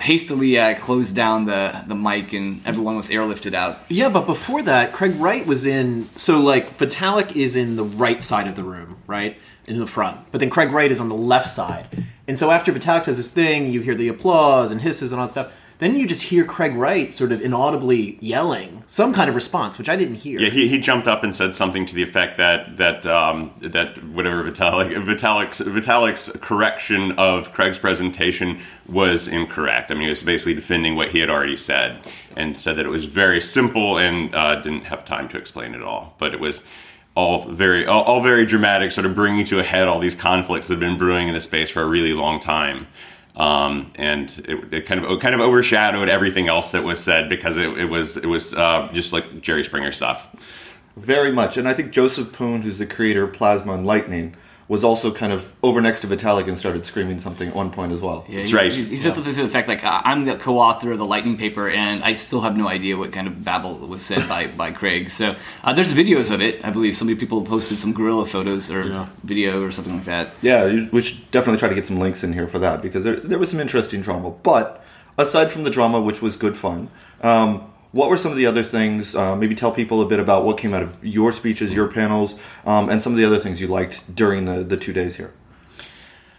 hastily uh, closed down the the mic, and everyone was airlifted out. Yeah, but before that, Craig Wright was in. So, like, Vitalik is in the right side of the room, right? In the front. But then Craig Wright is on the left side. And so, after Vitalik does his thing, you hear the applause and hisses and all that stuff. Then you just hear Craig Wright sort of inaudibly yelling some kind of response, which I didn't hear. Yeah, he, he jumped up and said something to the effect that that um, that whatever Vitalik Vitalik's Vitalik's correction of Craig's presentation was incorrect. I mean, he was basically defending what he had already said and said that it was very simple and uh, didn't have time to explain it all. But it was all very all, all very dramatic, sort of bringing to a head all these conflicts that have been brewing in the space for a really long time. Um, and it, it kind of it kind of overshadowed everything else that was said because it, it was it was uh, just like Jerry Springer stuff. very much. And I think Joseph Poon, who's the creator of Plasma and Lightning, was also kind of over next to Vitalik and started screaming something at one point as well. Yeah, That's he, right. He, he said something to the effect like, "I'm the co-author of the Lightning paper, and I still have no idea what kind of babble was said by, by Craig." So uh, there's videos of it. I believe some people posted some gorilla photos or video or something like that. Yeah, we should definitely try to get some links in here for that because there, there was some interesting drama. But aside from the drama, which was good fun, um, what were some of the other things? Uh, maybe tell people a bit about what came out of your speeches, your panels, um, and some of the other things you liked during the, the two days here.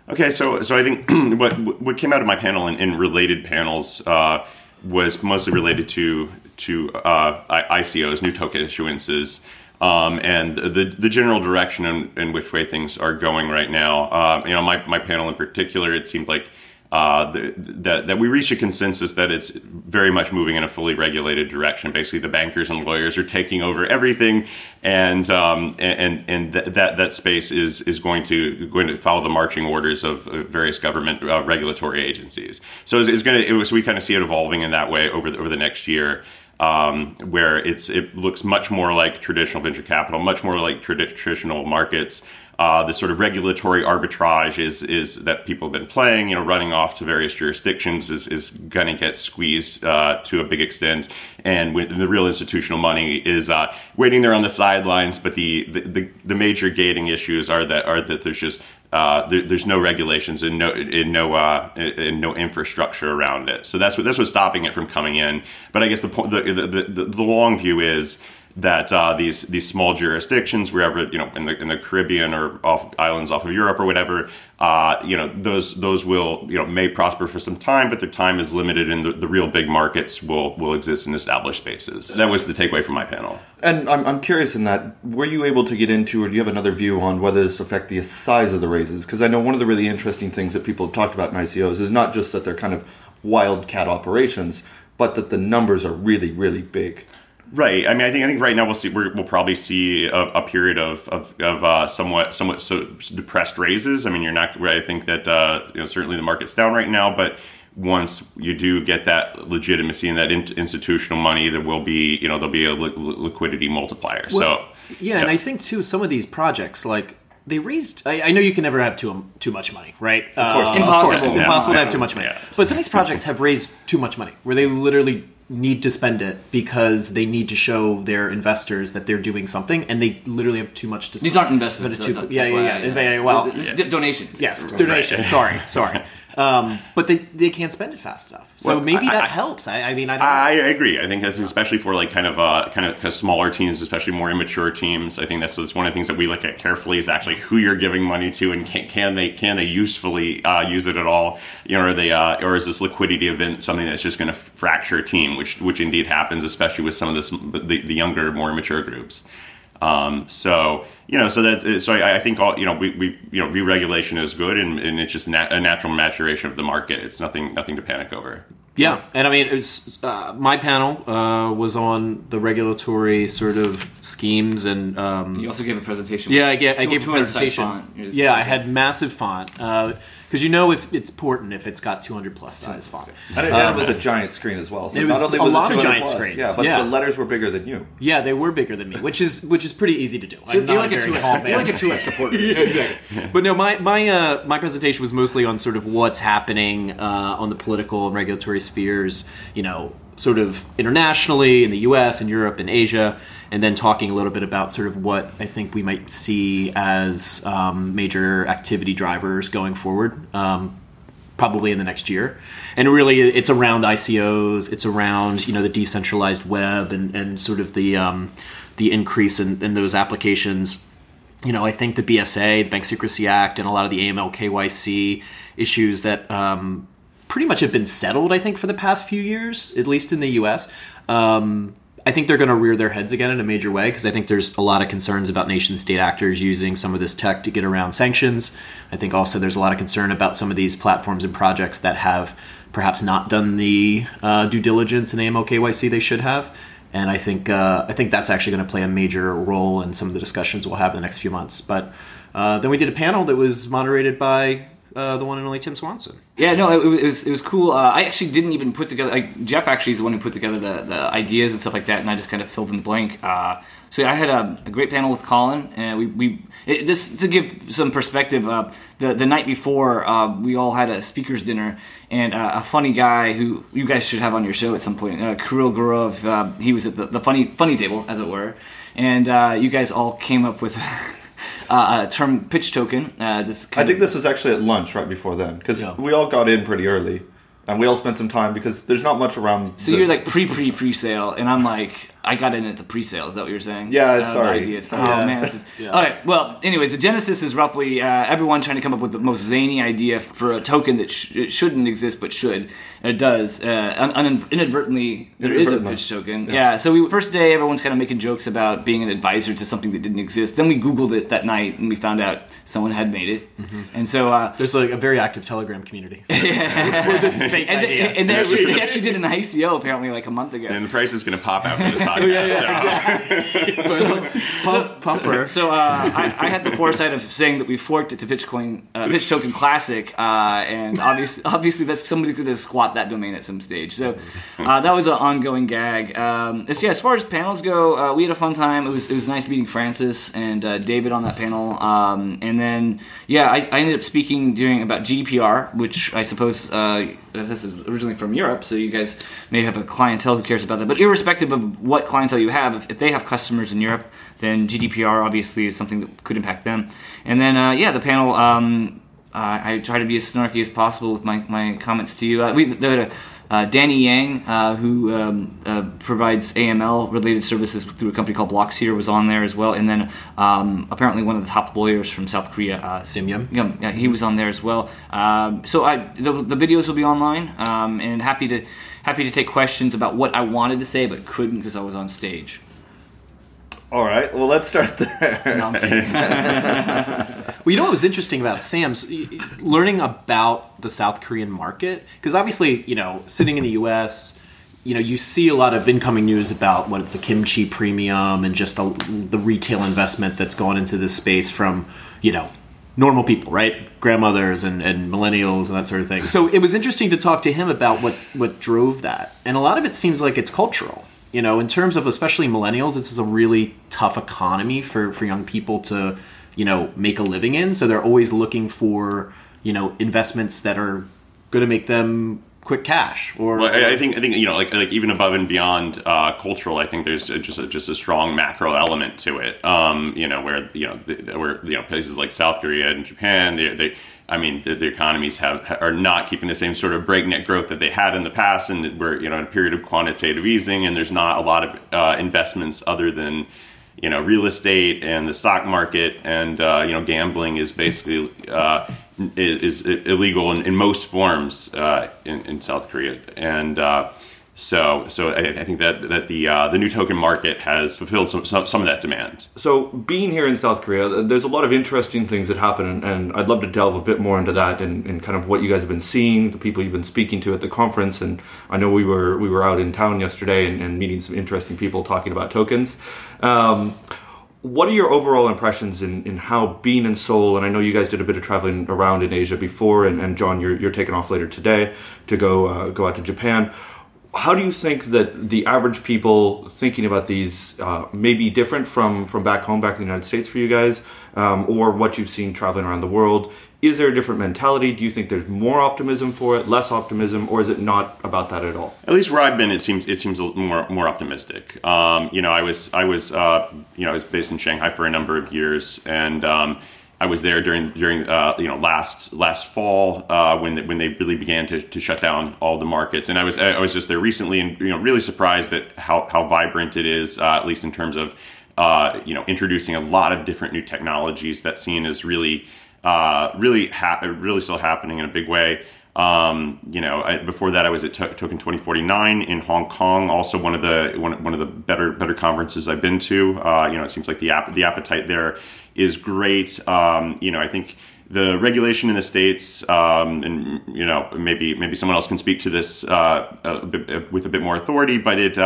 Okay, so so I think what what came out of my panel and in related panels uh, was mostly related to to uh, ICOs, new token issuances, um, and the the general direction in, in which way things are going right now. Uh, you know, my my panel in particular, it seemed like. Uh, that that we reach a consensus that it's very much moving in a fully regulated direction. Basically, the bankers and lawyers are taking over everything, and um, and and th- that that space is is going to going to follow the marching orders of various government uh, regulatory agencies. So it's, it's going to was, we kind of see it evolving in that way over the, over the next year. Um, where it's it looks much more like traditional venture capital, much more like tradi- traditional markets. Uh, the sort of regulatory arbitrage is is that people have been playing, you know, running off to various jurisdictions is, is going to get squeezed uh, to a big extent, and when the real institutional money is uh, waiting there on the sidelines. But the, the, the, the major gating issues are that are that there's just uh, there, there's no regulations and no and no uh, no infrastructure around it. So that's what that's what's stopping it from coming in. But I guess the point the the, the, the long view is that uh, these these small jurisdictions, wherever you know in the in the Caribbean or off islands off of Europe or whatever, uh, you know those those will you know may prosper for some time, but their time is limited, and the, the real big markets will will exist in established spaces. That was the takeaway from my panel. And I'm, I'm curious in that, were you able to get into, or do you have another view on whether this affect the size of the raises? Because I know one of the really interesting things that people have talked about in ICOs is not just that they're kind of wildcat operations, but that the numbers are really, really big. Right. I mean, I think I think right now we'll see we're, we'll probably see a, a period of of, of uh, somewhat somewhat so depressed raises. I mean, you're not. I think that uh, you know certainly the market's down right now, but once you do get that legitimacy and that in, institutional money, there will be you know there'll be a li- liquidity multiplier. so Yeah, and I think too some of these projects like they raised. I, I know you can never have too too much money, right? Of course. Impossible. impossible Yeah, to have too much money. yeah. But some of these projects have raised too much money, where they literally need to spend it because they need to show their investors that they're doing something, and they literally have too much to. Spend. These spend. aren't investments. So too- yeah, yeah, yeah, yeah, yeah, well, It's donations. Yes, donation. Sorry, sorry. Um, but they, they can't spend it fast enough. So Well, maybe I- that I- helps. I, I mean, I don't. I, I agree. I think that's especially for like kind of uh, kind of kind of smaller teams, especially more immature teams. I think that's, that's one of the things that we look at carefully is actually who you're giving money to and can, can they can they usefully uh, use it at all? You know, are they uh, or is this liquidity event something that's just going to fracture a team, which which indeed happens, especially with some of this the, the younger, more immature groups. Um, so you know, so that so I, I think all you know we, we you know re-regulation is good and, and it's just nat- a natural maturation of the market. It's nothing nothing to panic over. Yeah, and I mean, it was uh, my panel uh, was on the regulatory sort of schemes and. Um, You also gave a presentation. yeah, I, get, I gave a presentation. font. Yeah, I had massive font because you know if it's important if it's got 200 plus size font. And it, and it was a giant screen as well. So It was not only a was lot it of giant plus, screens, Yeah, but yeah. the letters were bigger than you. Yeah, they were bigger than me, which is which is pretty easy to do. So I'm you're not like a very two tall X. You're like a two X supporter. But no, my my uh, my presentation was mostly on sort of what's happening uh, on the political and regulatory spheres. You know, sort of internationally in the U.S. and Europe and Asia, and then talking a little bit about sort of what I think we might see as um, major activity drivers going forward. Um, probably in the next year. And really, it's around ICOs. It's around you know the decentralized web and, and sort of the um, the increase in, in those applications. You know, I think the BSA, the Bank Secrecy Act, and a lot of the AML KYC issues that um, pretty much have been settled. I think for the past few years, at least in the U.S. Um, I think they're going to rear their heads again in a major way because I think there's a lot of concerns about nation state actors using some of this tech to get around sanctions. I think also there's a lot of concern about some of these platforms and projects that have perhaps not done the uh, due diligence and AML KYC they should have. And I think uh, I think that's actually going to play a major role in some of the discussions we'll have in the next few months. But uh, then we did a panel that was moderated by uh, the one and only Tim Swanson. Yeah, no, it, it was it was cool. Uh, I actually didn't even put together. Like Jeff actually is the one who put together the, the ideas and stuff like that, and I just kind of filled in the blank. Uh, so yeah, I had a, a great panel with Colin, and we, we it, just to give some perspective. Uh, the the night before, uh, we all had a speakers dinner, and uh, a funny guy who you guys should have on your show at some point, uh, Kirill Gurov. He was at the, the funny funny table, as it were, and you guys all came up with. Uh, term pitch token. Uh, this I think of, this was actually at lunch right before then because Yeah. we all got in pretty early and we all spent some time because there's not much around. So the- you're like pre pre pre sale, and I'm like, I got in at the pre-sale. Is that what you're saying? Yeah, Uh, the sorry. ideas. Oh Yeah. man, this is. All right. Well, anyways, the genesis is roughly uh, everyone trying to come up with the most zany idea for a token that sh- shouldn't exist but should. And it does. Uh, un- un- inadvertently, there is a pitch token. Yeah. So we first day, everyone's kind of making jokes about being an advisor to something that didn't exist. Then we Googled it that night and we found out someone had made it. And so. Uh, There's like a very active Telegram community for this fake and, idea. they, and they, actually, they actually did an ICO apparently like a month ago. And the price is going to pop after this podcast. so. Pump- pumper. So uh, I, I had the foresight of saying that we forked it to Pitchcoin, uh, Pitch Token Classic, uh, and obviously, obviously that's somebody's going to squat that domain at some stage. So uh, that was an ongoing gag. Um, as, yeah, as far as panels go, uh, we had a fun time. It was it was nice meeting Francis and uh, David on that panel, um, and then yeah, I, I ended up speaking during about GDPR, which I suppose. Uh, this is originally from Europe, so you guys may have a clientele who cares about that. But irrespective of what clientele you have, if, if they have customers in Europe, then GDPR obviously is something that could impact them. And then, uh, yeah, the panel. Um, uh, I try to be as snarky as possible with my, my comments to you. Uh, we a, uh, Danny Yang, uh, who um, uh, provides AML related services through a company called BlockSeer, was on there as well. And then um, apparently one of the top lawyers from South Korea, uh, Sim Yum. yeah, yeah, he was on there as well. Um, so I, the, the videos will be online, um, and happy to happy to take questions about what I wanted to say but couldn't because I was on stage. All right. Well, let's start there. No. Well, you know what was interesting about Sam's learning about the South Korean market because obviously, you know, sitting in the U.S., you know, you see a lot of incoming news about what the kimchi premium and just the, the retail investment that's gone into this space from, you know, normal people, right? Grandmothers and, and millennials and that sort of thing. So it was interesting to talk to him about what what drove that, and a lot of it seems like it's cultural. You know, in terms of especially millennials, this is a really tough economy for for young people to you know make a living in so they're always looking for you know investments that are going to make them quick cash or Well, I, I think I think you know, like like even above and beyond uh, cultural, I think there's just a, just a strong macro element to it. Um, you know, where you know the, where you know places like South Korea and Japan, they, they I mean, the, the economies have are not keeping the same sort of breakneck growth that they had in the past, and we're you know in a period of quantitative easing, and there's not a lot of uh, investments other than you know real estate and the stock market, and uh, you know gambling is basically uh, is, illegal in, in most forms uh, in, in South Korea, and uh, so so I, I think that that the uh, the new token market has fulfilled some, some some of that demand. So, being here in South Korea, there's a lot of interesting things that happen, and, and I'd love to delve a bit more into that and, and kind of what you guys have been seeing, the people you've been speaking to at the conference. And I know we were we were out in town yesterday and, and meeting some interesting people talking about tokens. Um, what are your overall impressions in, in how being in Seoul, and I know you guys did a bit of traveling around in Asia before, and, and John, you're, you're taking off later today to go uh, go out to Japan. How do you think that the average people thinking about these uh, may be different from, from back home, back in the United States for you guys, um, or what you've seen traveling around the world? Is there a different mentality? Do you think there's more optimism for it, less optimism, or is it not about that at all? At least where I've been, it seems it seems more more optimistic. Um, you know, I was I was uh, you know I was based in Shanghai for a number of years, and um, I was there during during uh, you know last last fall uh, when they, when they really began to, to shut down all the markets, and I was I was just there recently, and you know really surprised at how how vibrant it is, uh, at least in terms of uh, you know introducing a lot of different new technologies that seen as really uh, really hap- really still happening in a big way. Um, you know, I, before that, I was at to- Token 2049 in Hong Kong. Also, one of the one, one of the better better conferences I've been to. Uh, you know, it seems like the app the appetite there is great. Um, you know, I think the regulation in the states, um, and you know, maybe maybe someone else can speak to this uh, a with a bit more authority, but it.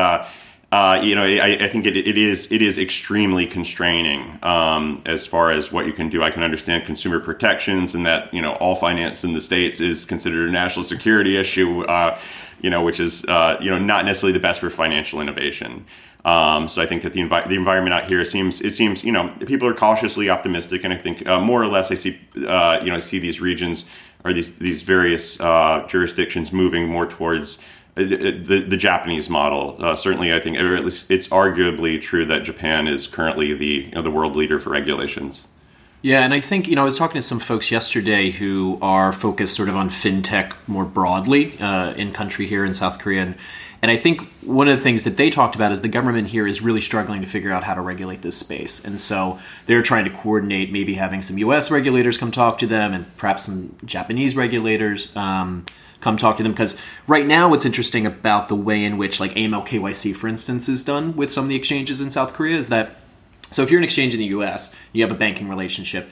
Uh, you know, I, I think it, it is it is extremely constraining um, as far as what you can do. I can understand consumer protections and that you know all finance in the states is considered a national security issue. Uh, you know, which is uh, you know not necessarily the best for financial innovation. Um, so I think that the, envi- the environment out here seems it seems you know people are cautiously optimistic, and I think uh, more or less I see uh, you know I see these regions or these these various uh, jurisdictions moving more towards the, the Japanese model. Uh, certainly, I think, or at least it's arguably true that Japan is currently the you know, the world leader for regulations. Yeah, and I think you know I was talking to some folks yesterday who are focused sort of on fintech more broadly uh, in country here in South Korea, and, And I think one of the things that they talked about is the government here is really struggling to figure out how to regulate this space. And so they're trying to coordinate maybe having some US regulators come talk to them and perhaps some Japanese regulators. Um, come talk to them because right now what's interesting about the way in which like AML KYC for instance is done with some of the exchanges in South Korea is that so if you're an exchange in the US you have a banking relationship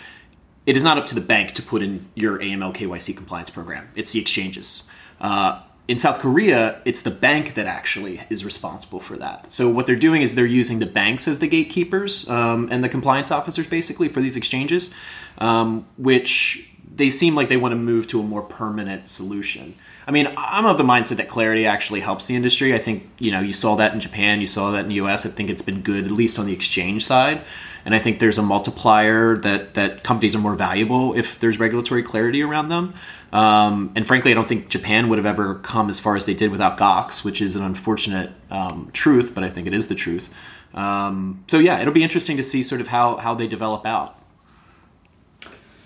it is not up to the bank to put in your AML KYC compliance program it's the exchanges uh, in South Korea, it's the bank that actually is responsible for that. So what they're doing is they're using the banks as the gatekeepers um, and the compliance officers basically for these exchanges, um, which they seem like they want to move to a more permanent solution. I mean, I'm of the mindset that clarity actually helps the industry. I think you know you saw that in Japan, you saw that in the U.S. I think it's been good, at least on the exchange side, and I think there's a multiplier that that companies are more valuable if there's regulatory clarity around them. Um, and frankly, I don't think Japan would have ever come as far as they did without GOX, which is an unfortunate um, truth, but I think it is the truth. Um, so yeah, it'll be interesting to see sort of how how they develop out.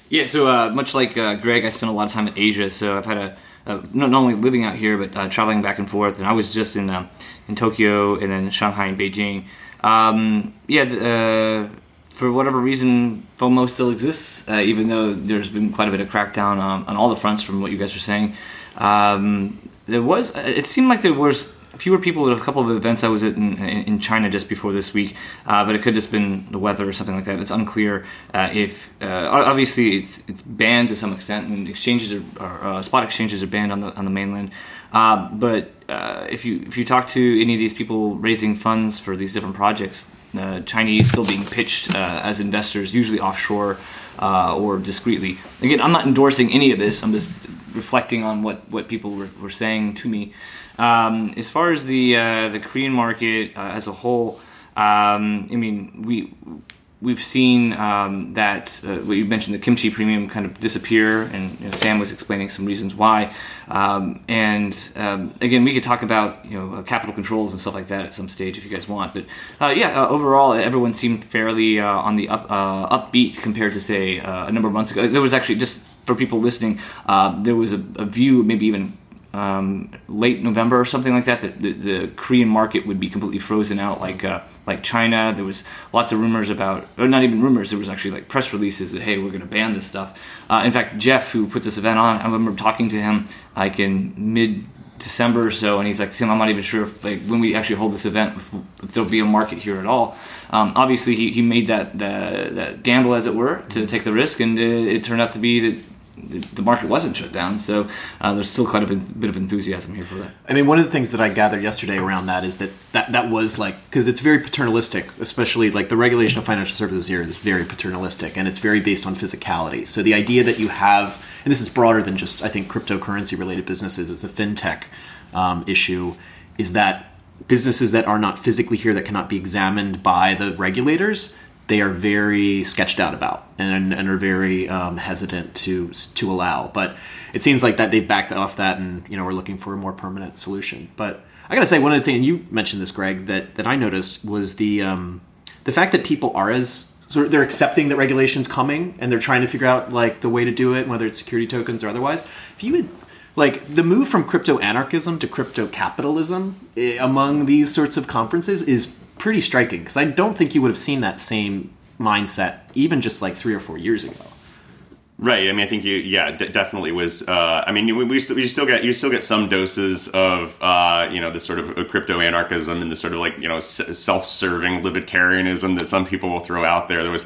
Yeah, so uh, much like uh, Greg, I spent a lot of time in Asia, so I've had a uh, not, only living out here but uh, traveling back and forth. And I was just in uh, in Tokyo and then Shanghai and Beijing. Um, yeah, uh, for whatever reason, FOMO still exists, uh, even though there's been quite a bit of crackdown on, on all the fronts from what you guys are saying. Um, there was, it seemed like there was fewer people at a couple of events I was at in, in China just before this week, uh, but it could just been the weather or something like that. It's unclear uh, if uh, obviously it's, it's banned to some extent, and exchanges are, are uh, spot exchanges are banned on the on the mainland. Uh, but uh, if you if you talk to any of these people raising funds for these different projects, Chinese still being pitched as investors, usually offshore or discreetly. Again, I'm not endorsing any of this. I'm just reflecting on what, what people were, were saying to me. Um, as far as the uh, the Korean market uh, as a whole, um, I mean we we've seen um, that uh, what you mentioned the kimchi premium kind of disappear, and you know, Sam was explaining some reasons why. Um, and um, again, we could talk about you know capital controls and stuff like that at some stage if you guys want. But uh, yeah, uh, overall, everyone seemed fairly uh, on the up, uh, upbeat compared to say uh, a number of months ago. There was actually just for people listening, there was a, a view, maybe even um, late November or something like that, that the, the, Korean market would be completely frozen out, like uh, like China. There was lots of rumors about, or not even rumors. There was actually like press releases that hey, we're going to ban this stuff. Uh, in fact, Jeff, who put this event on, I remember talking to him like in mid December or so, and he's like, Tim, I'm not even sure if like when we actually hold this event, if, there'll be a market here at all. Um, obviously, he, he made that, that, that gamble, as it were, to take the risk, and it, it turned out to be that the market wasn't shut down. So uh, there's still quite a bit, bit, of enthusiasm here for that. I mean, one of the things that I gathered yesterday around that is that that, that was like, because it's very paternalistic, especially like the regulation of financial services here is very paternalistic and it's very based on physicality. So the idea that you have, and this is broader than just, I think, cryptocurrency related businesses, it's a fintech um, issue, is that businesses that are not physically here that cannot be examined by the regulators they are very sketched out about and, and are very um, hesitant to to allow. But it seems like that they backed off that, and you know we're looking for a more permanent solution. But I gotta say, one of the things you mentioned this, Greg, that that I noticed was the um, the fact that people are as sort of they're accepting that regulation's coming and they're trying to figure out like the way to do it, whether it's security tokens or otherwise. If you would like the move from crypto anarchism to crypto capitalism eh, among these sorts of conferences is pretty striking because I don't think you would have seen that same mindset even just like three or four years ago. Right. I mean, I think you, yeah, d- definitely was. Uh, I mean, we, we, st- we, still get you still get some doses of uh, you know this sort of crypto anarchism and this sort of like you know s- self-serving libertarianism that some people will throw out there. There was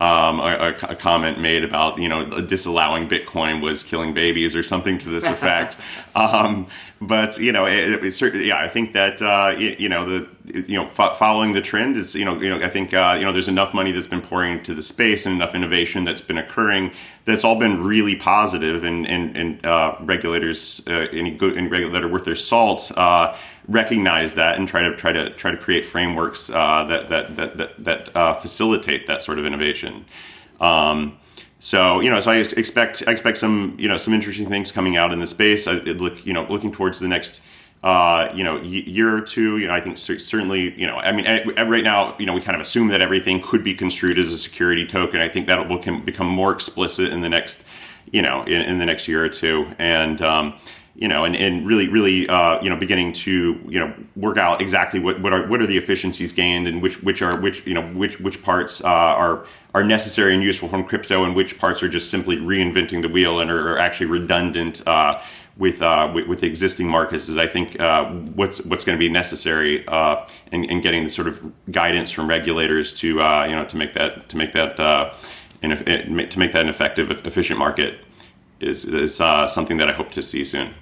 um, a, a, comment made about you know disallowing Bitcoin was killing babies or something to this effect. um, but you know, it, it yeah, I think that uh, you, you, know the you know fo- following the trend is you know you know I think uh, you know there's enough money that's been pouring into the space and enough innovation that's been occurring that's all been really positive and and, and uh, regulators uh, any good any regulator worth their salt uh, recognize that and try to try to try to create frameworks uh, that that that that, that facilitate that sort of innovation. Um, so you know, so I expect I expect some you know some interesting things coming out in the space. I look you know looking towards the next. Uh, you know, year or two. You know, I think certainly. You know, I mean, right now, you know, we kind of assume that everything could be construed as a security token. I think that will become more explicit in the next, you know, in, in the next year or two. And um, you know, and, and really, really, uh, you know, beginning to, you know, work out exactly what, what are what are the efficiencies gained and which which are which you know which which parts uh, are are necessary and useful from crypto and which parts are just simply reinventing the wheel and are, actually redundant uh, with, uh, with with existing markets is I think uh, what's what's going to be necessary uh, in, in getting the sort of guidance from regulators to uh, you know to make that to make that uh, in, to make that an effective efficient market is is something that I hope to see soon.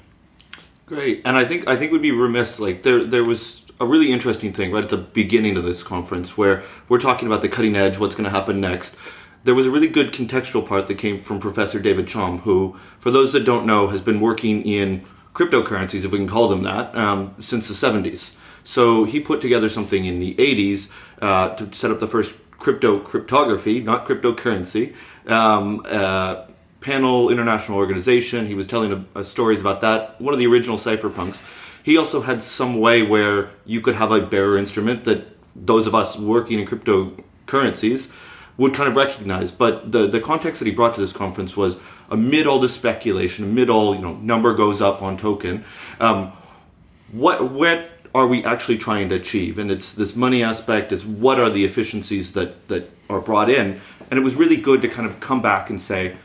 Great, and I think I think we'd be remiss. Like there, there was a really interesting thing right at the beginning of this conference where we're talking about the cutting edge, what's going to happen next. There was a really good contextual part that came from Professor David Chaum, who, for those that don't know, has been working in cryptocurrencies, if we can call them that, um, since the 70s. So he put together something in the 80s uh, to set up the first crypto cryptography, not cryptocurrency, um, uh, panel international organization. He was telling a, a stories about that. One of the original cypherpunks. He also had some way where you could have a bearer instrument that those of us working in cryptocurrencies would kind of recognize. But the the context that he brought to this conference was amid all this speculation, amid all you know, number goes up on token. Um, what what are we actually trying to achieve? And it's this money aspect. It's what are the efficiencies that that are brought in. And it was really good to kind of come back and say,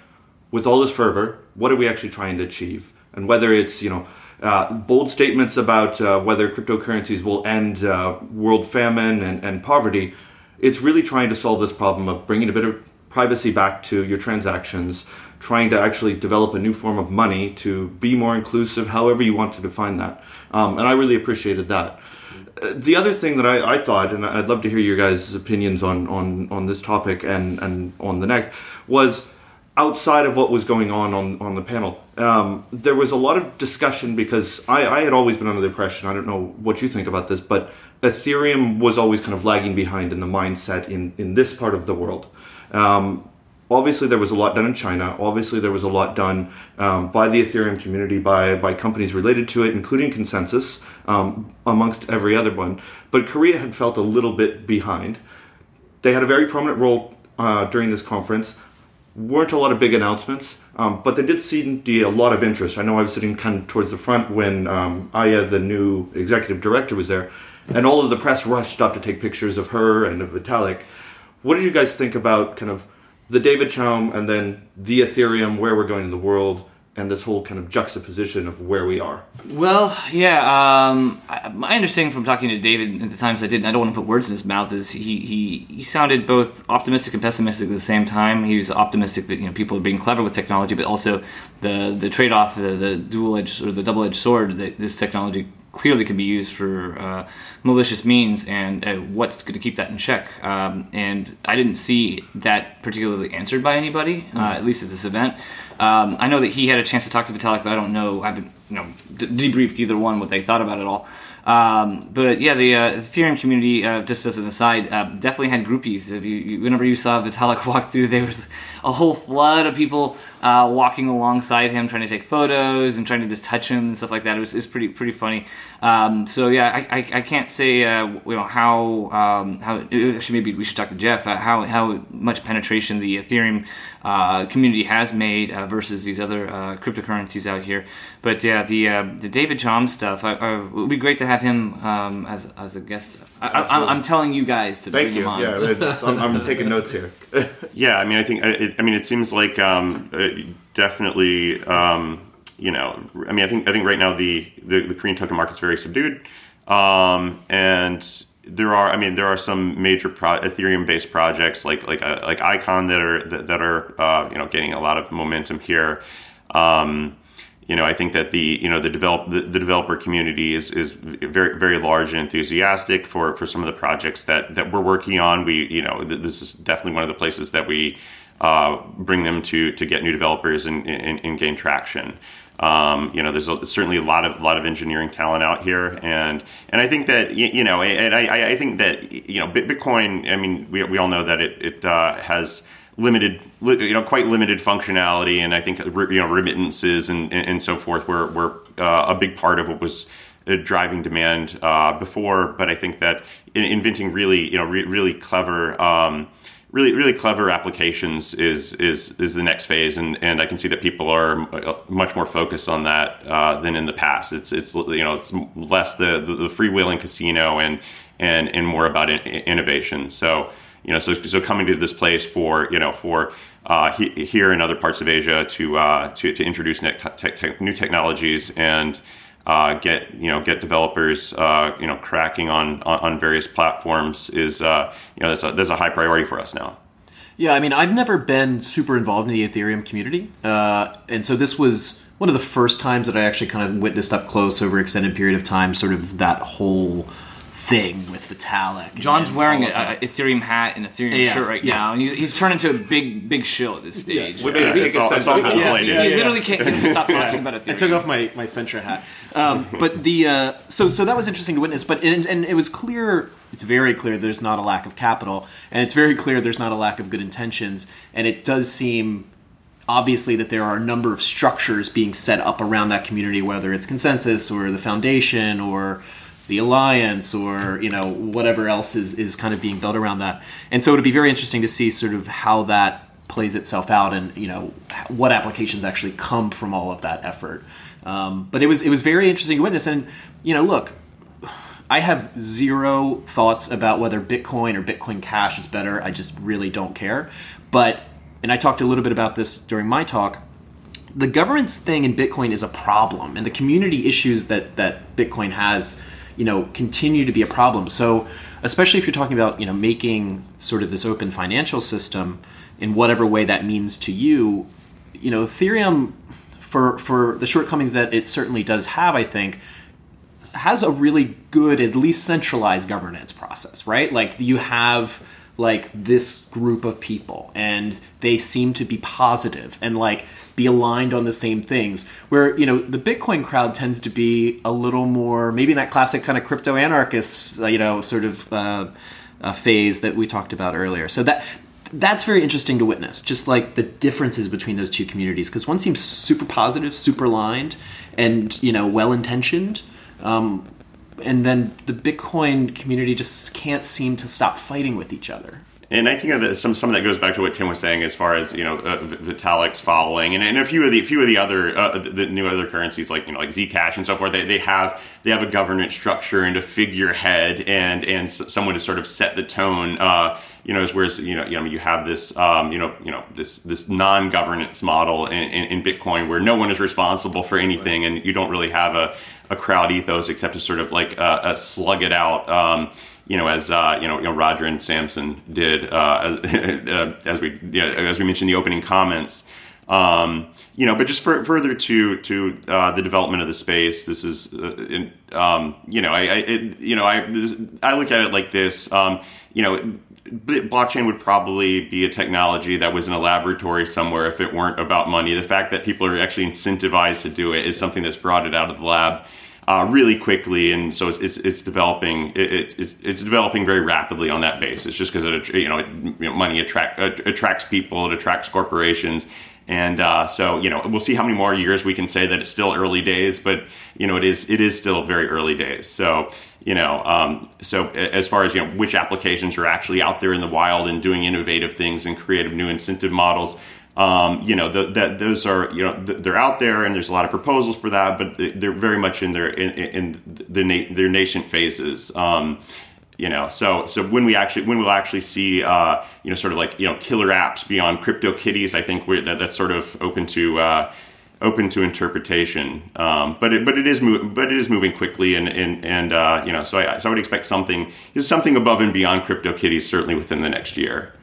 with all this fervor, what are we actually trying to achieve? And whether it's you know uh, bold statements about uh, whether cryptocurrencies will end uh, world famine and, and poverty, it's really trying to solve this problem of bringing a bit of privacy back to your transactions, trying to actually develop a new form of money to be more inclusive, however you want to define that. Um, and I really appreciated that. Uh, the other thing that I, I, thought, and I'd love to hear your guys' opinions on, on, on this topic and, and on the next, was outside of what was going on on, on the panel. Um, there was a lot of discussion because I, I had always been under the impression, I don't know what you think about this, but Ethereum was always kind of lagging behind in the mindset in, in this part of the world. Um, obviously, there was a lot done in China. Obviously, there was a lot done um, by the Ethereum community, by, by companies related to it, including ConsenSys, um, amongst every other one. But Korea had felt a little bit behind. They had a very prominent role uh, during this conference weren't a lot of big announcements, um, but there did seem to be a lot of interest. I know I was sitting kind of towards the front when um, Aya, the new executive director, was there, and all of the press rushed up to take pictures of her and of Vitalik. What did you guys think about kind of the David Chaum and then the Ethereum, where we're going in the world, and this whole kind of juxtaposition of where we are. Well, yeah, um, I, my understanding from talking to David at the times I did, not I don't want to put words in his mouth, is he, he, he sounded both optimistic and pessimistic at the same time. He was optimistic that you know people are being clever with technology, but also the the trade off, the, the dual edged or the double edged sword that this technology clearly can be used for uh, malicious means, and uh, what's going to keep that in check. Um, and I didn't see that particularly answered by anybody, mm-hmm. uh, at least at this event. Um, I know that he had a chance to talk to Vitalik, but I don't know. I haven't you know d- debriefed either one what they thought about it all. Um, but yeah, the uh, Ethereum community, uh, just as an aside, uh, definitely had groupies. If you, you, whenever you saw Vitalik walk through, there was a whole flood of people uh, walking alongside him, trying to take photos and trying to just touch him and stuff like that. It was, it was pretty pretty funny. Um, so yeah, I, I, I can't say uh, you know how um, how actually maybe we should talk to Jeff uh, how how much penetration the Ethereum community has made versus these other cryptocurrencies out here. But yeah, the the David Chaum stuff, it would be great to have have him um, as, as a guest. I, am telling you guys to Thank bring you. him on. Yeah, I'm, I'm, taking notes here. yeah, I mean, I think it, I mean it seems like um, definitely. Um, you know, I mean, I think I think right now the the, the Korean token market's very subdued, um, and there are I mean there are some major pro- Ethereum based projects like like uh, like Icon that are that, that are uh, you know getting a lot of momentum here. Um, you know, I think that the you know the develop the, the, developer community is is very very large and enthusiastic for for some of the projects that that we're working on. We you know this is definitely one of the places that we uh, bring them to to get new developers and, and, and gain traction. Um, you know, there's a, certainly a lot of lot of engineering talent out here, and and I think that you know, and I, I think that you know, Bitcoin. I mean, we, we all know that it it uh, has limited, you know, quite limited functionality, and I think you know remittances and and, so forth were were uh, a big part of what was uh, driving demand uh, before. But I think that inventing really you know re- really clever. Um, really really clever applications is is is the next phase, and and I can see that people are uh, much more focused on that uh, than in the past. It's it's you know it's less the the, the freewheeling casino and and and more about in, innovation. So you know so so coming to this place for you know for uh, he, here in other parts of Asia to uh, to, to introduce new technologies and uh, get you know get developers uh, you know cracking on, on various platforms is uh, you know that's a, that's a high priority for us now. Yeah, I mean, I've never been super involved in the Ethereum community, uh, and so this was one of the first times that I actually kind of witnessed up close over extended period of time, sort of that whole thing with Vitalik. and- John's and wearing all a, a Ethereum hat and Ethereum Yeah, shirt right yeah. now, and he's, he's turned into a big big shill at this stage. We made a big it's all, it's all ascension. kind of Yeah, related. You literally can't get him stop talking about Ethereum. I took off my my Sentra hat, um, but the uh, so so that was interesting to witness. But and, and it was clear, it's very clear there's not a lack of capital, and it's very clear there's not a lack of good intentions, and it does seem obviously that there are a number of structures being set up around that community, whether it's ConsenSys or the foundation or the alliance or you know whatever else is is kind of being built around that. And so it'd be very interesting to see sort of how that plays itself out and you know what applications actually come from all of that effort. Um, but it was it was very interesting to witness and you know look I have zero thoughts about whether Bitcoin or Bitcoin Cash is better. I just really don't care. But, and I talked a little bit about this during my talk. The governance thing in Bitcoin is a problem, and the community issues that that Bitcoin has, you know, continue to be a problem. So, especially if you're talking about, you know, making sort of this open financial system in whatever way that means to you, you know, Ethereum, for for the shortcomings that it certainly does have, I think, has a really good, at least centralized governance process, right? Like you have like this group of people and they seem to be positive and like be aligned on the same things where you know the bitcoin crowd tends to be a little more maybe in that classic kind of crypto anarchist uh, you know sort of uh, uh, phase that we talked about earlier so that that's very interesting to witness just like the differences between those two communities because one seems super positive super aligned and you know well intentioned um, and then the Bitcoin community just can't seem to stop fighting with each other. And I think that some some of that goes back to what Tim was saying, as far as you know, uh, Vitalik's following, and, and a few of the a few of the other uh, the new other currencies like you know like Zcash and so forth. They, they have they have a governance structure and a figurehead and and someone to sort of set the tone. Uh, you know, as whereas you know you you have this um, you know you know this this non governance model in, in, in Bitcoin where no one is responsible for anything, and you don't really have a a crowd ethos except to sort of like uh, uh, slug it out. Um, you know, as uh, you know, you know, Roger and Samson did, uh, as, uh, as we you know, as we mentioned in the opening comments. Um, you know, but just for, further to to uh, the development of the space, this is, uh, in, um, you know, I, I it, you know, I this, I look at it like this. Um, you know, blockchain would probably be a technology that was in a laboratory somewhere if it weren't about money. The fact that people are actually incentivized to do it is something that's brought it out of the lab uh, really quickly, and so it's it's, it's developing it, it's it's developing very rapidly on that basis. Just because it you know, it, you know money attract uh, attracts people, it attracts corporations. And uh, so, you know, we'll see how many more years we can say that it's still early days, but you know, it is it is still very early days. So, you know, um, so as far as you know, which applications are actually out there in the wild and doing innovative things and creative new incentive models, um, you know, the, that those are you know th- they're out there and there's a lot of proposals for that, but they're very much in their in, in the na- their nascent phases. Um, you know, so so when we actually when we'll actually see uh, you know sort of like you know killer apps beyond crypto kitties, I think we're, that that's sort of open to. Uh, open to interpretation, um, but it, but it is mov- but it is moving quickly, and and, and uh, you know, so I so I would expect something is something above and beyond crypto kitties certainly within the next year.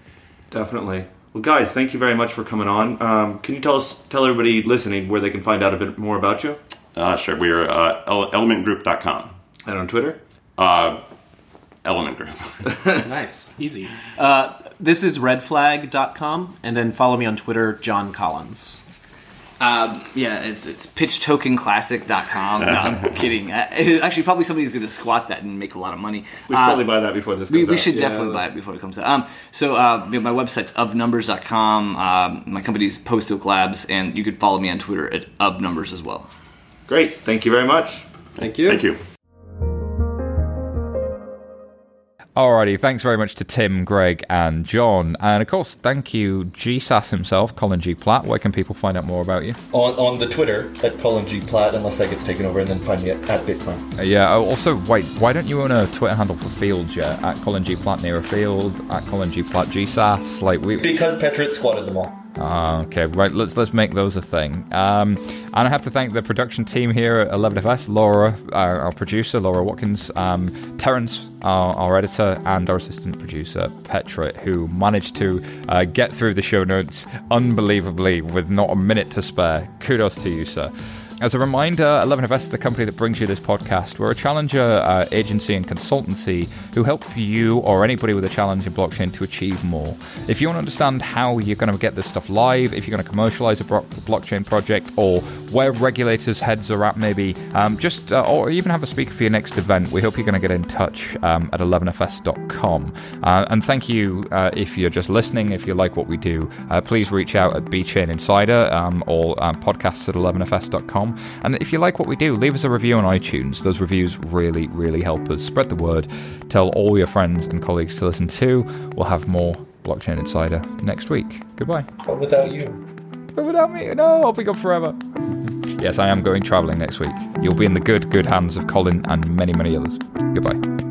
Definitely. Well, guys, thank you very much for coming on. Um, can you tell us, tell everybody listening where they can find out a bit more about you? Uh, sure, we are uh, ele- elementgroup.com. And on Twitter? Uh, Element Group. Nice, easy. Uh, this is redflag.com, and then follow me on Twitter, John Collins. Um, yeah, it's, it's pitchtokenclassic.com. No, I'm kidding. Uh, actually, probably somebody's going to squat that and make a lot of money. We should Uh, probably buy that before this comes we, we out. should Yeah. definitely buy it before it comes out. Um, so uh, my website's ofnumbers.com. Um, my company's Post Oak Labs, and you could follow me on Twitter at ofnumbers as well. Great. Thank you very much. Thank you. Thank you. Alrighty, thanks very much to Tim, Greg, and John. And of course, thank you, GSAS himself, Colin G. Platt. Where can people find out more about you? On, on the Twitter at Colin G Platt, unless that gets taken over, and then find me at, at Bitcoin. Uh, yeah, oh, also, wait, why don't you own a Twitter handle for Fields yet? At Colin G. Platt near a field, at Colin G. Platt GSAS. Like, we. Because Petrit squatted them all. Ah, okay, right. Let's let's make those a thing. Um, and I have to thank the production team here at 11FS, Laura, our, our producer, Laura Watkins, um, Terence, our, our editor, and our assistant producer, Petra, who managed to uh, get through the show notes unbelievably with not a minute to spare. Kudos to you, sir. As a reminder, 11FS is the company that brings you this podcast. We're a challenger uh, agency and consultancy who help you or anybody with a challenge in blockchain to achieve more. If you want to understand how you're going to get this stuff live, if you're going to commercialize a bro- blockchain project, or where regulators' heads are at, maybe, um, just uh, or even have a speaker for your next event, we hope you're going to get in touch um, at 11fs.com. Uh, and thank you uh, if you're just listening. If you like what we do, uh, please reach out at BChain Insider um, or um, podcasts at 11fs.com. And if you like what we do, leave us a review on iTunes. Those reviews really, really help us. Spread the word. Tell all your friends and colleagues to listen to. We'll have more Blockchain Insider next week. Goodbye. But without you. But without me, no, I'll be gone forever. Yes, I am going traveling next week. You'll be in the good, good hands of Colin and many, many others. Goodbye.